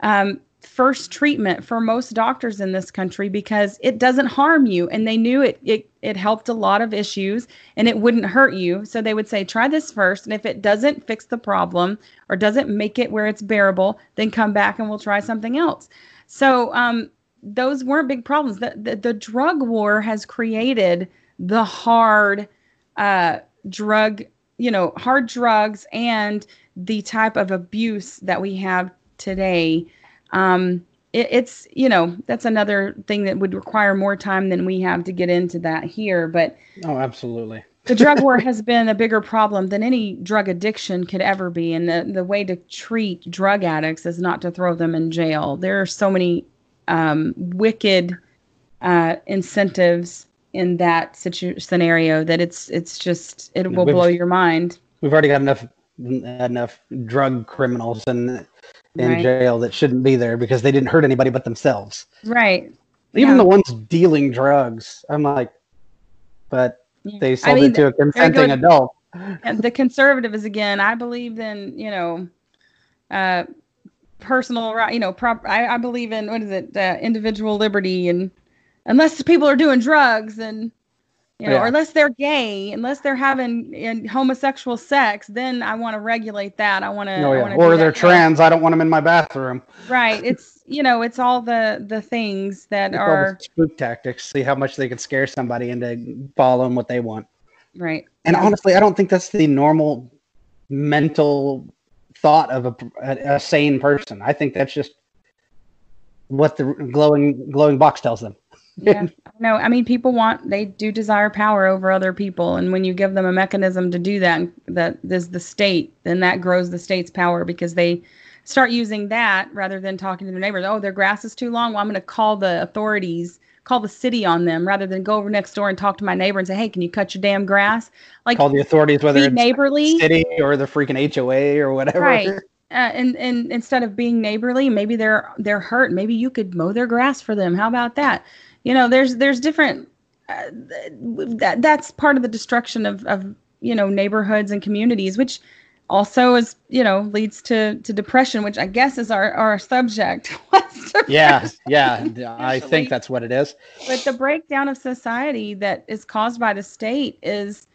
um, first treatment for most doctors in this country because it doesn't harm you. And they knew it, it it helped a lot of issues and it wouldn't hurt you. So they would say try this first. And if it doesn't fix the problem or doesn't make it where it's bearable then come back and we'll try something else. So um, those weren't big problems. The, the, the drug war has created the hard uh, drug you know hard drugs and the type of abuse that we have today um, it, it's you know that's another thing that would require more time than we have to get into that here. But oh, absolutely. the drug war has been a bigger problem than any drug addiction could ever be. And the, the way to treat drug addicts is not to throw them in jail. There are so many um, wicked uh, incentives in that situ- scenario that it's it's just it will We've- blow your mind. We've already got enough enough drug criminals in in Right. jail that shouldn't be there because they didn't hurt anybody but themselves. Right. Even Yeah. the ones dealing drugs, I'm like, but Yeah. they I sold mean, it to a consenting adult. and the conservative is again i believe in you know uh personal right you know prop I, I believe in what is it uh, individual liberty and unless people are doing drugs and you know Yeah. or unless they're gay unless they're having in homosexual sex then i want to regulate that i want to Oh, yeah. Or they're trans. I don't want them in my bathroom. right it's you know it's all the the things that It's are spook tactics. See how much they can scare somebody into following what they want. right And Yeah. honestly, I don't think that's the normal mental thought of a, a, a sane person. I think that's just what the glowing glowing box tells them. Yeah no i mean people want they do desire power over other people and when you give them a mechanism to do that that is the state then that grows the state's power because they start using that rather than talking to their neighbors. Oh their grass is too long. Well i'm going to call the authorities call the city on them rather than go over next door and talk to my neighbor and say hey can you cut your damn grass? Like Call the authorities, whether it's neighborly. city or the freaking HOA or whatever. Right. uh, and and instead of being neighborly maybe they're they're hurt. Maybe you could mow their grass for them. How about that you know there's there's different uh, that that's part of the destruction of of you know neighborhoods and communities which also is you know leads to to depression which i guess is our our subject Yeah, yeah. I think that's what it is. but the breakdown of society that is caused by the state is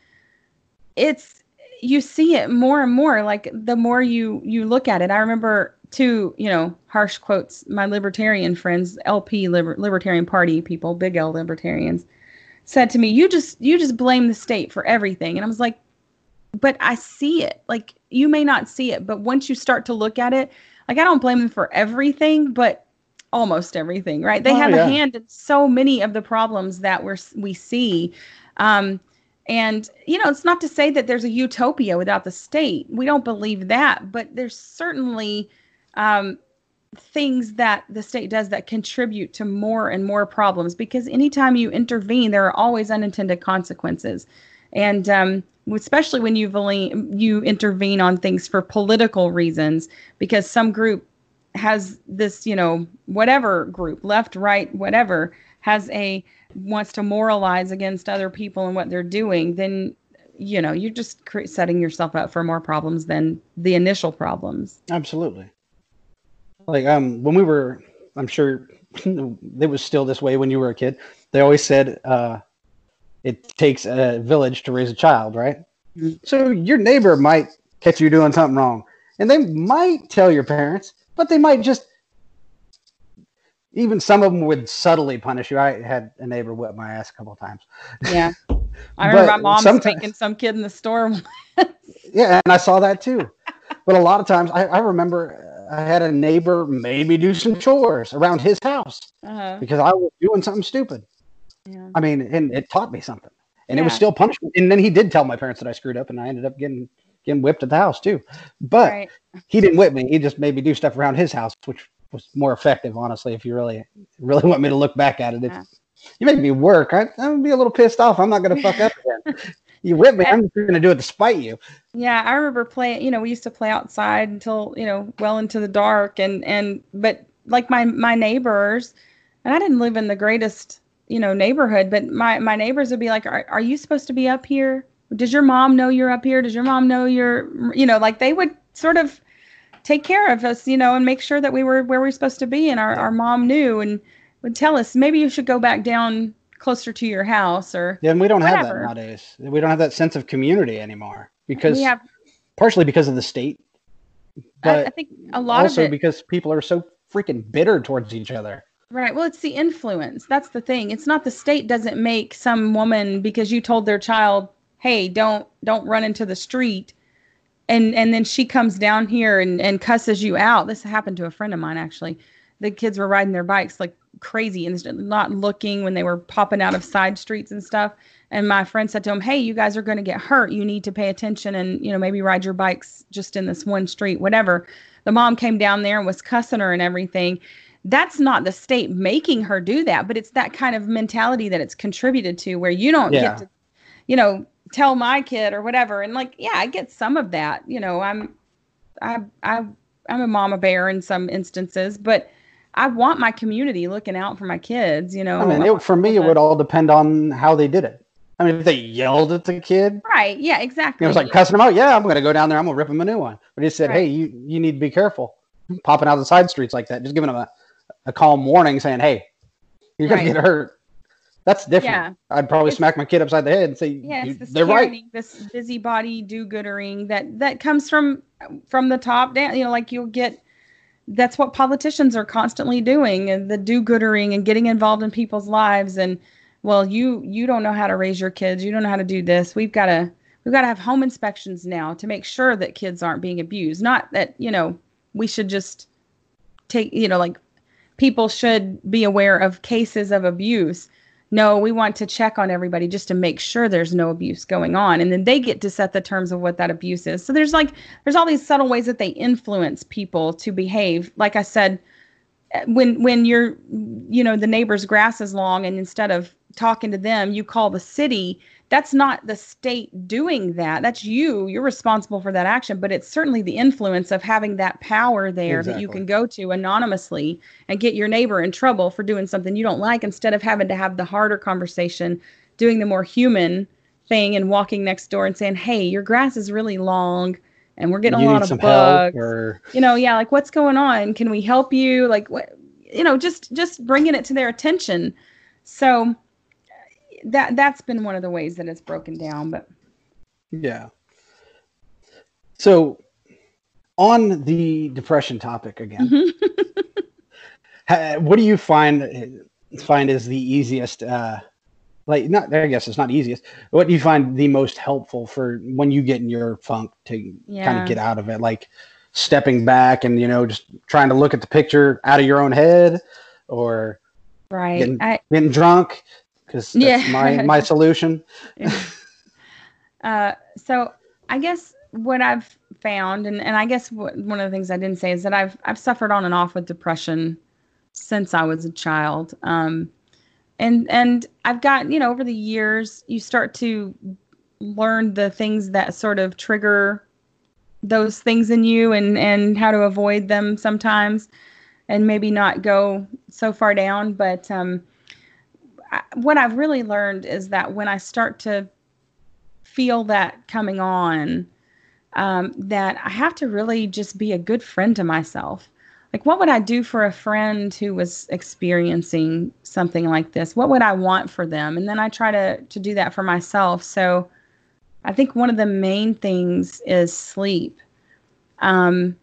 it's you see it more and more like the more you you look at it i remember two you know harsh quotes my libertarian friends lp liber- libertarian party people big l libertarians said to me you just you just blame the state for everything. And i was like but i see it. Like you may not see it but once you start to look at it like i don't blame them for everything but almost everything right? They Oh, have yeah. a hand in so many of the problems that we're we see. Um and you know it's not to say that there's a utopia without the state. We don't believe that but there's certainly um things that the state does that contribute to more and more problems. Because anytime you intervene there are always unintended consequences. And um, especially when only you intervene on things for political reasons because some group has this you know whatever group left right whatever has a wants to moralize against other people and what they're doing then you know you're just cre- setting yourself up for more problems than the initial problems. Absolutely. Like um, when we were, I'm sure it was still this way when you were a kid. They always said uh, it takes a village to raise a child, right? Mhm. So your neighbor might catch you doing something wrong, and they might tell your parents, but they might just. Even some of them would subtly punish you. I had a neighbor whip my ass a couple of times. yeah i remember my mom sometimes- spanking some kid in the store Yeah, and I saw that too. but a lot of times, I, I remember I had a neighbor maybe do some chores around his house uh, because I was doing something stupid. yeah. I mean, and it taught me something, and it was still punishment. And then he did tell my parents that I screwed up, and I ended up getting getting whipped at the house too. But right he didn't whip me; he just made me do stuff around his house, which was more effective, honestly. If you really really want me to look back at it, Yeah. You make me work, I, I'm gonna be a little pissed off. I'm not gonna fuck up again. You whip me, I'm just gonna do it to spite you. Yeah, I remember playing. You know, we used to play outside until you know well into the dark, and and but like my my neighbors, and I didn't live in the greatest you know neighborhood, but my my neighbors would be like, "Are are you supposed to be up here? Does your mom know you're up here? Does your mom know you're you know like they would sort of take care of us, you know, and make sure that we were where we are supposed to be, and our our mom knew and would tell us maybe you should go back down closer to your house or Yeah, and we don't have that nowadays. We don't have that sense of community anymore because we have. partially because of the state, I, but I think a lot also of it. because people are so freaking bitter towards each other. Right. Well, it's the influence. That's the thing. It's not the state doesn't make some woman because you told their child, "Hey, don't don't run into the street." And and then she comes down here and and cusses you out. This happened to a friend of mine actually. the kids were riding their bikes like crazy and not looking when they were popping out of side streets and stuff. And my friend said to him, "Hey, you guys are going to get hurt. You need to pay attention and you know maybe ride your bikes just in this one street, whatever." The mom came down there and was cussing her and everything. That's not the state making her do that, but it's that kind of mentality that it's contributed to where you don't yeah. get to, you know, tell my kid or whatever. And like, yeah, I get some of that. You know, I'm, I, I, I'm a mama bear in some instances, but I want my community looking out for my kids. You know, I mean, it, for me, it would all depend on how they did it. I mean, if they yelled at the kid, right? Yeah, exactly. It was like cussing them out. Yeah, I'm going to go down there. I'm going to rip him a new one. But he said, right. "Hey, you you need to be careful, popping out the side streets like that. Just giving them a, a calm warning, saying, "Hey, you're going right. to get hurt." That's different. Yeah. I'd probably it's, smack my kid upside the head and say, "Yeah, it's this they're right." This busybody do-goodering that that comes from from the top down. You know, like you'll get. That's what politicians are constantly doing, and the do-goodering and getting involved in people's lives. And well you you don't know how to raise your kids. You don't know how to do this. We've got to we've got to have home inspections now to make sure that kids aren't being abused. Not that you know we should just take you know like people should be aware of cases of abuse no we want to check on everybody just to make sure there's no abuse going on and then they get to set the terms of what that abuse is so there's like there's all these subtle ways that they influence people to behave like i said when when you're you know the neighbor's grass is long and instead of talking to them, you call the city. That's not the state doing that. That's you. You're responsible for that action, but it's certainly the influence of having that power there exactly. that you can go to anonymously and get your neighbor in trouble for doing something you don't like instead of having to have the harder conversation, doing the more human thing and walking next door and saying, "Hey, your grass is really long." and we're getting you a lot of bugs. Or... You know, yeah, like what's going on? Can we help you? Like what? You know, just just bringing it to their attention. So that that's been one of the ways that it's broken down. But yeah. So on the depression topic again, mm-hmm. what do you find find is the easiest? Uh, like not I guess it's not easiest. What do you find the most helpful for when you get in your funk to yeah. kind of get out of it? Like stepping back and you know just trying to look at the picture out of your own head, or right getting, I, getting drunk because that's yeah. my my solution. yeah. uh, so I guess what I've found, and, and I guess what, one of the things I didn't say is that I've I've suffered on and off with depression since I was a child. Um, and and I've got you know over the years you start to learn the things that sort of trigger those things in you and and how to avoid them sometimes and maybe not go so far down but um what I've really learned is that when I start to feel that coming on, um, that I have to really just be a good friend to myself. Like, what would I do for a friend who was experiencing something like this? What would I want for them? And then I try to to do that for myself. So, I think one of the main things is sleep. Um,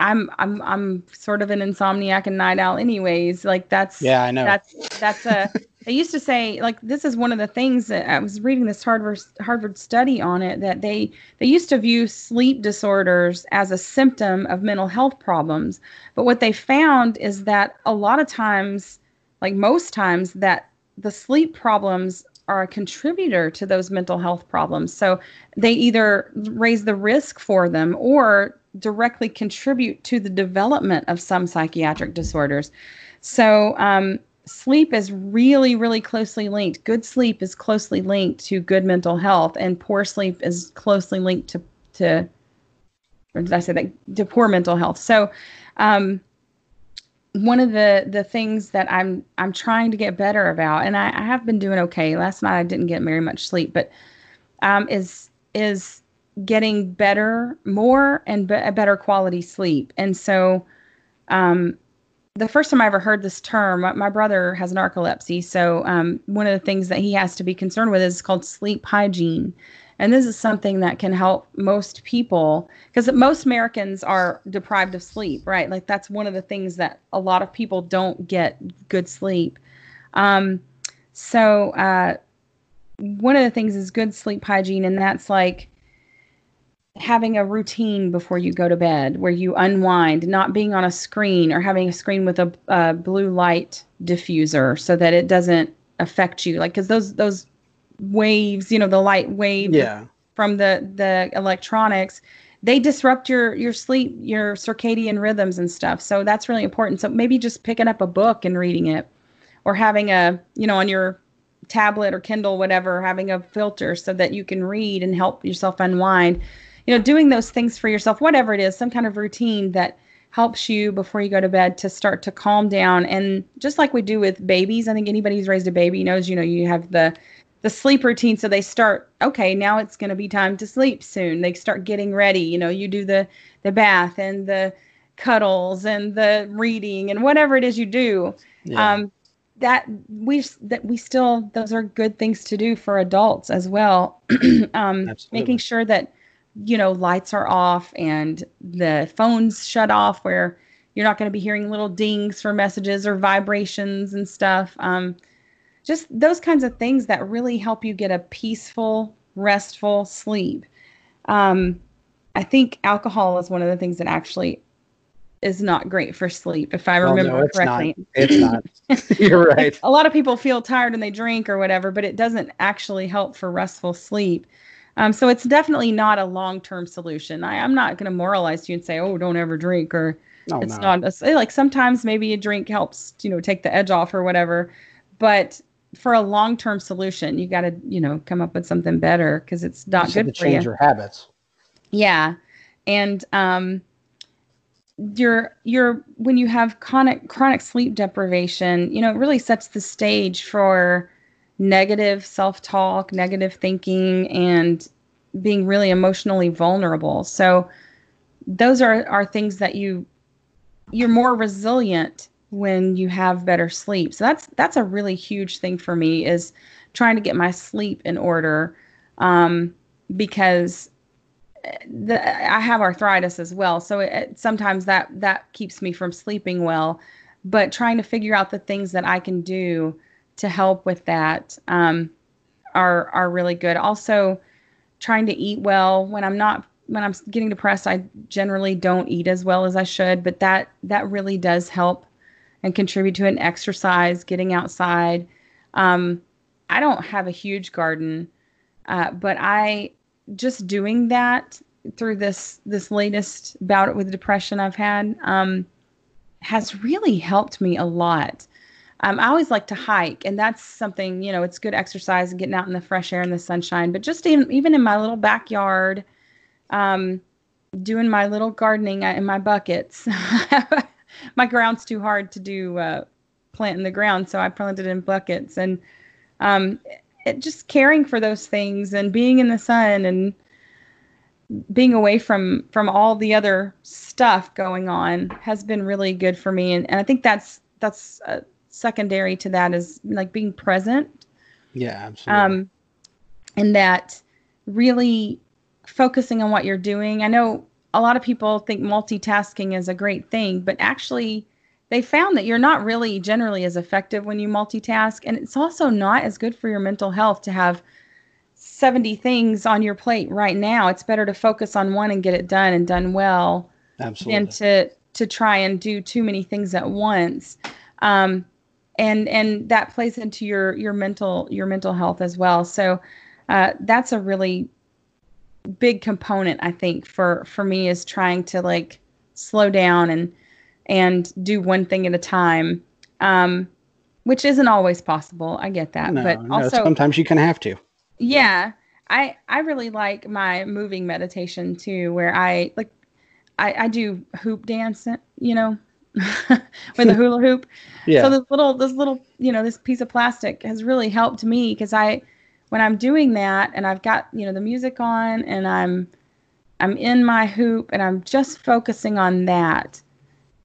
I'm I'm I'm sort of an insomniac and night owl, anyways. Like that's yeah, I know that's that's a they used to say like this is one of the things that I was reading this Harvard Harvard study on it that they they used to view sleep disorders as a symptom of mental health problems, but what they found is that a lot of times, like most times, that the sleep problems are a contributor to those mental health problems. So they either raise the risk for them or directly contribute to the development of some psychiatric disorders. So um, sleep is really, really closely linked. Good sleep is closely linked to good mental health, and poor sleep is closely linked to to or did I say that to poor mental health? So, um, one of the the things that I'm I'm trying to get better about, and I, I have been doing okay. Last night I didn't get very much sleep, but um, is is getting better, more and be- better quality sleep, and so um, the first time I ever heard this term, my, brother has narcolepsy. So, um, one of the things that he has to be concerned with is called sleep hygiene. And this is something that can help most people because most Americans are deprived of sleep, right? Like, that's one of the things that a lot of people don't get good sleep. Um, so, uh, one of the things is good sleep hygiene, and that's like having a routine before you go to bed where you unwind, not being on a screen or having a screen with a, a blue light diffuser so that it doesn't affect you. Like, because those those waves, you know, the light wave Yeah. from the the electronics, they disrupt your your sleep, your circadian rhythms and stuff. So that's really important. So maybe just picking up a book and reading it, or having a you know on your tablet or Kindle, whatever, having a filter so that you can read and help yourself unwind. You know, doing those things for yourself, whatever it is, some kind of routine that helps you before you go to bed to start to calm down. And just like we do with babies, I think anybody who's raised a baby knows, you know, you have the the sleep routine so they start okay now it's going to be time to sleep soon they start getting ready you know you do the the bath and the cuddles and the reading and whatever it is you do Yeah. um that we that we still those are good things to do for adults as well um Absolutely. making sure that you know lights are off and the phones shut off where you're not going to be hearing little dings for messages or vibrations and stuff um just those kinds of things that really help you get a peaceful restful sleep um i think alcohol is one of the things that actually is not great for sleep if i remember no, it's correctly Not. It's not. You're right. a lot of people feel tired and they drink or whatever, but it doesn't actually help for restful sleep. Um, so it's definitely not a long-term solution. I, I'm not going to moralize you and say, "Oh, don't ever drink," or No, it's no. not a, like sometimes maybe a drink helps, you know, take the edge off or whatever. But for a long-term solution, you got to, you know, come up with something better because it's not You good to for you. change your habits. Yeah. And um your your when you have chronic chronic sleep deprivation, you know, it really sets the stage for negative self-talk, negative thinking and being really emotionally vulnerable. So those are are things that you you're more resilient when you have better sleep. So that's that's a really huge thing for me is trying to get my sleep in order um, because the, I have arthritis as well, so it, sometimes that that keeps me from sleeping well. But trying to figure out the things that I can do to help with that um, are are really good. Also, trying to eat well when I'm not when I'm getting depressed. I generally don't eat as well as I should, but that that really does help and contribute to an exercise, getting outside. Um, I don't have a huge garden, uh, but I just doing that through this this latest bout with depression I've had um, has really helped me a lot. Um, I always like to hike, and that's something you know. It's good exercise and getting out in the fresh air and the sunshine. But just even even in my little backyard, um, doing my little gardening uh, in my buckets. my ground's too hard to do uh, plant in the ground, so I planted in buckets and um, it, just caring for those things and being in the sun and being away from from all the other stuff going on has been really good for me and, and i think that's that's uh, secondary to that is like being present Yeah, absolutely. um and that really focusing on what you're doing i know a lot of people think multitasking is a great thing but actually they found that you're not really generally as effective when you multitask and it's also not as good for your mental health to have 70 things on your plate right now it's better to focus on one and get it done and done well absolutely. than to to try and do too many things at once um, and and that plays into your your mental your mental health as well. So uh, that's a really big component i think for for me is trying to like slow down and and do one thing at a time um, which isn't always possible. I get that no, but no, also sometimes you can have to. yeah, I I really like my moving meditation too, where I like I I do hoop dance, you know, with a hula hoop. Yeah. So this little this little you know this piece of plastic has really helped me because I when I'm doing that and I've got you know the music on and I'm I'm in my hoop and I'm just focusing on that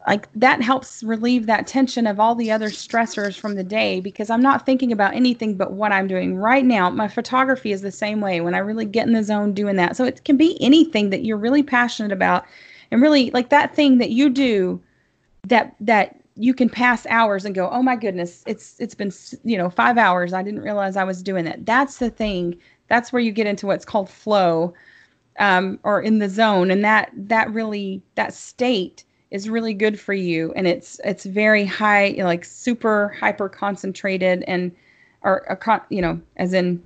like that helps relieve that tension of all the other stressors from the day because I'm not thinking about anything but what I'm doing right now. My photography is the same way when I really get in the zone doing that. So it can be anything that you're really passionate about and really like that thing that you do that that you can pass hours and go, "Oh my goodness, it's it's been, you know, 5 hours. I didn't realize I was doing that." That's the thing. That's where you get into what's called flow um, or in the zone, and that that really that state is really good for you, and it's it's very high, like super hyper concentrated, and or, or you know, as in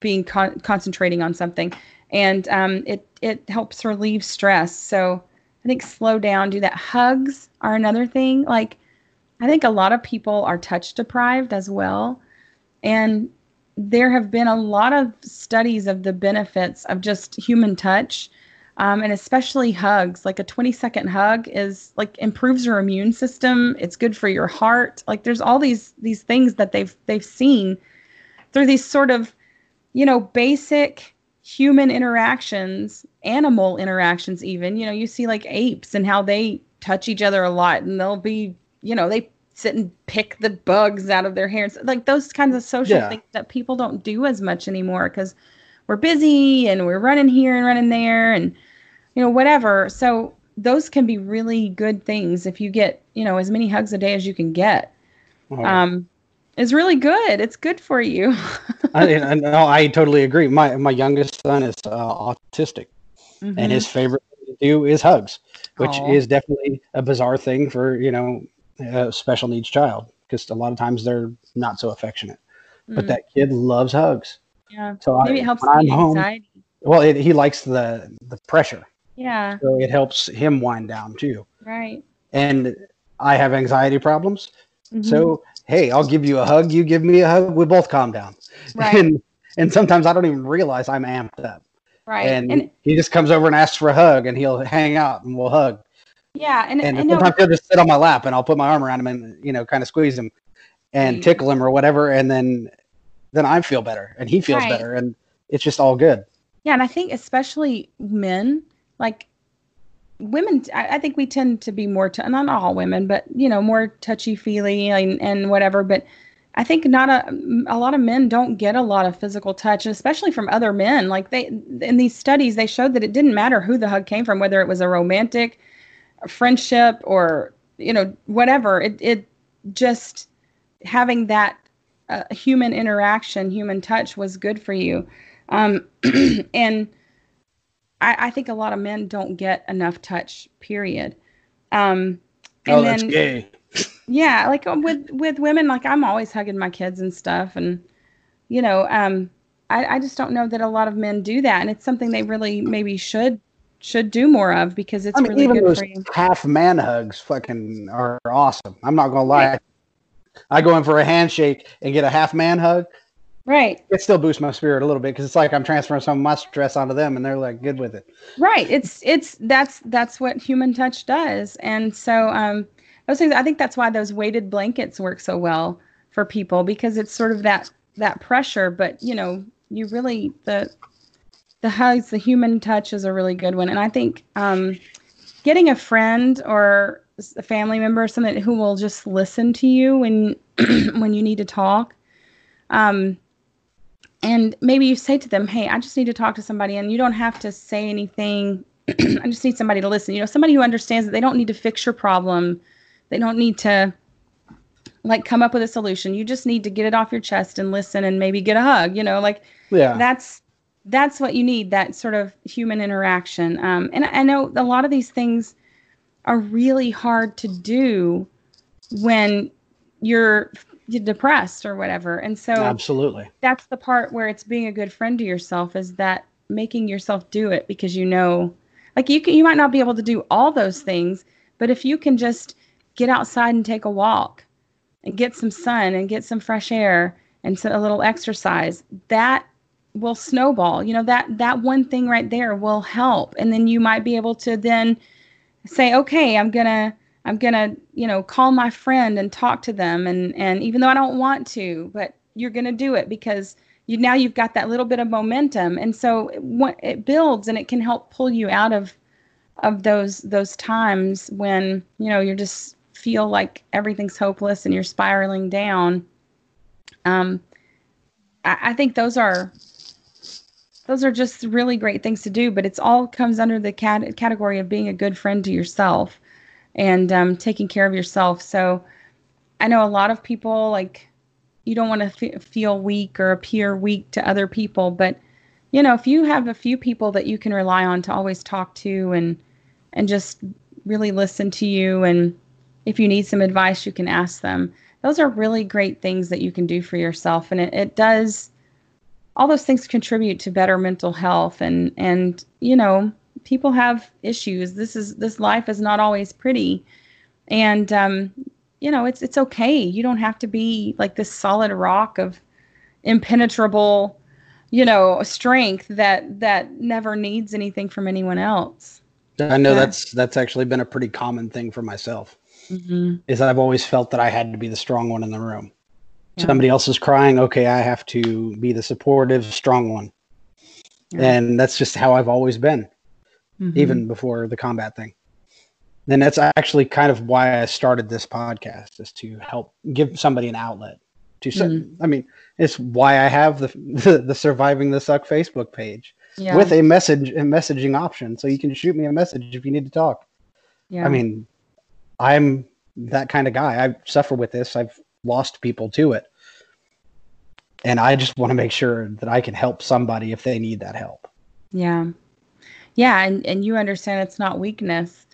being con- concentrating on something, and um, it it helps relieve stress. So I think slow down, do that. Hugs are another thing. Like I think a lot of people are touch deprived as well, and there have been a lot of studies of the benefits of just human touch um, and especially hugs like a 20 second hug is like improves your immune system it's good for your heart like there's all these these things that they've they've seen through these sort of you know basic human interactions animal interactions even you know you see like apes and how they touch each other a lot and they'll be you know they sit and pick the bugs out of their hair. Like those kinds of social yeah. things that people don't do as much anymore because we're busy and we're running here and running there and you know whatever. So those can be really good things if you get you know as many hugs a day as you can get. Um, is really good. It's good for you. I, no, I totally agree. My my youngest son is uh, autistic, mm-hmm. and his favorite thing to do is hugs, which Aww. is definitely a bizarre thing for you know a special needs child because a lot of times they're not so affectionate. Mm. But that kid loves hugs. Yeah. So maybe I, it helps the anxiety. Home, well, it, he likes the the pressure. Yeah. So it helps him wind down too. Right. And I have anxiety problems. Mm-hmm. So hey, I'll give you a hug. You give me a hug. We both calm down. Right. And and sometimes I don't even realize I'm amped up. Right. And, and he just comes over and asks for a hug, and he'll hang out, and we'll hug. Yeah, and, and, and sometimes no, he'll just sit on my lap, and I'll put my arm around him and you know kind of squeeze him and tickle him or whatever, and then then I feel better and he feels right. better, and it's just all good. Yeah, and I think especially men, like women, I, I think we tend to be more, t- not all women, but you know, more touchy feely and, and whatever. But I think not a a lot of men don't get a lot of physical touch, especially from other men. Like they in these studies, they showed that it didn't matter who the hug came from, whether it was a romantic friendship or you know whatever it it just having that uh, human interaction human touch was good for you um, and I, I, think a lot of men don't get enough touch period um, and oh that's then, gay yeah like um, with with women like i'm always hugging my kids and stuff and you know um, I, I just don't know that a lot of men do that and it's something they really maybe should should do more of because it's I mean, really even good those for you. Half man hugs fucking are awesome. I'm not gonna lie. Right. I go in for a handshake and get a half man hug. Right. It still boosts my spirit a little bit because it's like I'm transferring some of my stress onto them and they're like good with it. Right. It's it's that's that's what human touch does. And so um those things I think that's why those weighted blankets work so well for people because it's sort of that that pressure, but you know, you really the the hugs, the human touch is a really good one. And I think um, getting a friend or a family member or something who will just listen to you when when you need to talk. Um, and maybe you say to them, "Hey, I just need to talk to somebody," and you don't have to say anything. I just need somebody to listen. You know, somebody who understands that they don't need to fix your problem. They don't need to like come up with a solution. You just need to get it off your chest and listen and maybe get a hug. You know, like yeah. that's that's what you need that sort of human interaction um, and i know a lot of these things are really hard to do when you're, you're depressed or whatever. And so absolutely. that's the part where it's being a good friend to yourself is that making yourself do it because you know like you can you might not be able to do all those things but if you can just get outside and take a walk and get some sun and get some fresh air and a little exercise that will snowball. You know that that one thing right there will help. And then you might be able to then say okay i'm gonna i'm gonna you know call my friend and talk to them and and even though i don't want to but you're gonna do it because you now you've got that little bit of momentum. And so it, it builds and it can help pull you out of of those those times when you know you're just feel like everything's hopeless and you're spiraling down. Um I, I think those are those are just really great things to do but it's all comes under the cat- category of being a good friend to yourself and um, taking care of yourself so i know a lot of people like you don't want to f- feel weak or appear weak to other people but you know, if you have a few people that you can rely on to always talk to and and just really listen to you and if you need some advice, you can ask them. Those are really great things that you can do for yourself and it, it does all those things contribute to better mental health and and you know, people have issues. This is this life is not always pretty. And um, you know, it's it's okay. You don't have to be like this solid rock of impenetrable, you know, strength that that never needs anything from anyone else. I know yeah. that's that's actually been a pretty common thing for myself. Mm-hmm. Is I've always felt that I had to be the strong one in the room. Yeah. Somebody else is crying, okay, I have to be the supportive, strong one. Yeah. And that's just how I've always been, mm-hmm. even before the combat thing then that's actually kind of why I started this podcast is to help give somebody an outlet to mm. I mean, it's why I have the, the, the surviving the suck Facebook page yeah. with a message and messaging option so you can shoot me a message if you need to talk. Yeah. I mean, I'm that kind of guy. I suffer with this. I've lost people to it. And I just want to make sure that I can help somebody if they need that help. Yeah. Yeah, and and you understand it's not weakness.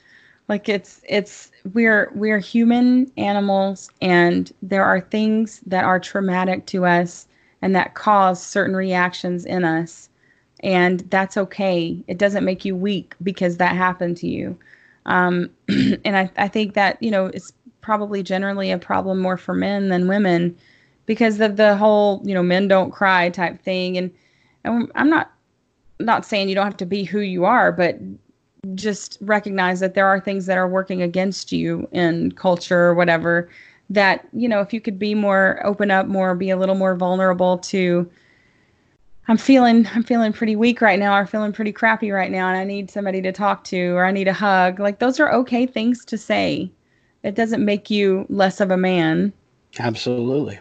Like it's it's we're we're human animals and there are things that are traumatic to us and that cause certain reactions in us and that's okay. It doesn't make you weak because that happened to you. Um, and I, I think that you know it's probably generally a problem more for men than women because of the whole you know men don't cry type thing. And, and i'm not not saying you don't have to be who you are but just recognize that there are things that are working against you in culture or whatever that you know if you could be more open up more be a little more vulnerable to i'm feeling i'm feeling pretty weak right now or feeling pretty crappy right now and i need somebody to talk to or i need a hug. Like those are okay things to say. It doesn't make you less of a man. Absolutely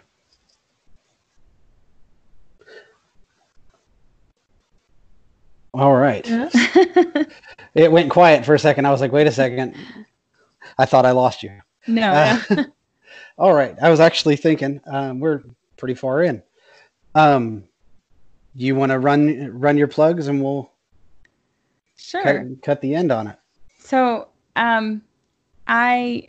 All right. Yeah. it went quiet for a second. I was like, wait a second. I thought I lost you. No. Uh, all right. I was actually thinking um, we're pretty far in. Um, you want to run run your plugs and we'll sure cut, cut the end on it. So, um, I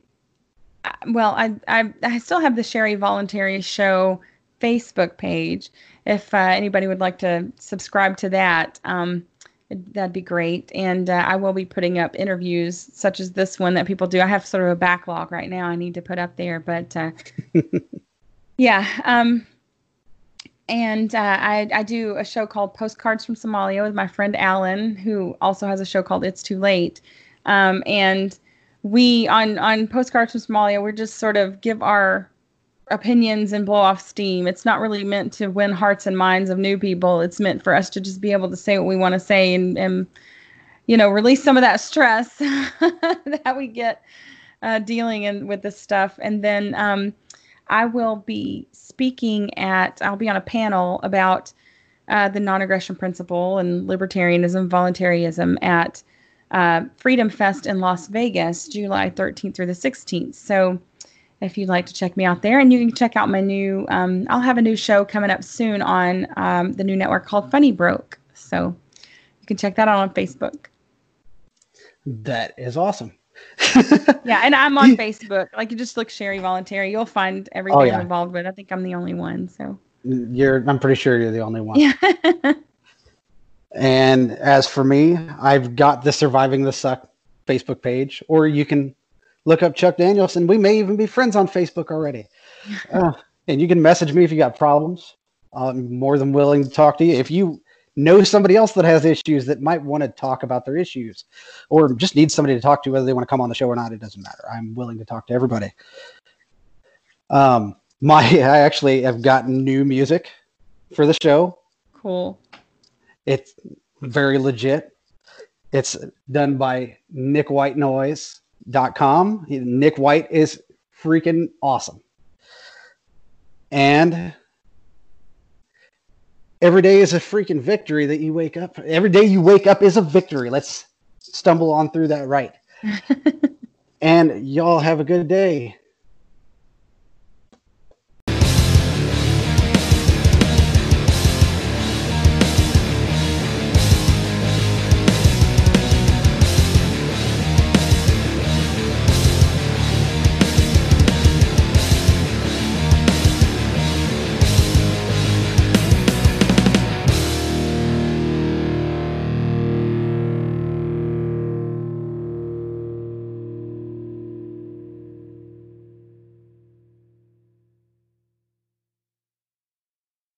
well, I I I still have the Sherry Voluntary Show Facebook page. If uh, anybody would like to subscribe to that, um, that'd be great. And uh, I will be putting up interviews such as this one that people do. I have sort of a backlog right now I need to put up there, but uh, yeah. Um, and uh, I, I do a show called Postcards from Somalia with my friend Alan, who also has a show called It's Too Late. Um, and we on on Postcards from Somalia, we're just sort of give our opinions and blow off steam. It's not really meant to win hearts and minds of new people. It's meant for us to just be able to say what we want to say and, and you know, release some of that stress that we get uh, dealing in with this stuff. And then um, I will be speaking at, I'll be on a panel about uh, the non aggression principle and libertarianism, voluntarism at uh, Freedom Fest in Las Vegas, July 13th through the 16th. So, if you'd like to check me out there. And you can check out my new, um, I'll have a new show coming up soon on um, the new network called Funny Broke. So you can check that out on Facebook. That is awesome. yeah, and I'm on Facebook. Like you just look Sherry Voluntary, you'll find everything oh, yeah. I'm involved with. I think I'm the only one. So you're I'm pretty sure you're the only one. Yeah. and as for me, I've got the Surviving the Suck Facebook page, or you can look up Chuck Danielson. We may even be friends on Facebook already. Uh, and you can message me if you got problems. I'm more than willing to talk to you. If you know somebody else that has issues that might want to talk about their issues or just need somebody to talk to, whether they want to come on the show or not, it doesn't matter. I'm willing to talk to everybody. Um, my, I actually have gotten new music for the show. Cool. It's very legit. It's done by Nick White Noise com. Nick White is freaking awesome. And every day is a freaking victory that you wake up. Every day you wake up is a victory. Let's stumble on through that right. and y'all have a good day.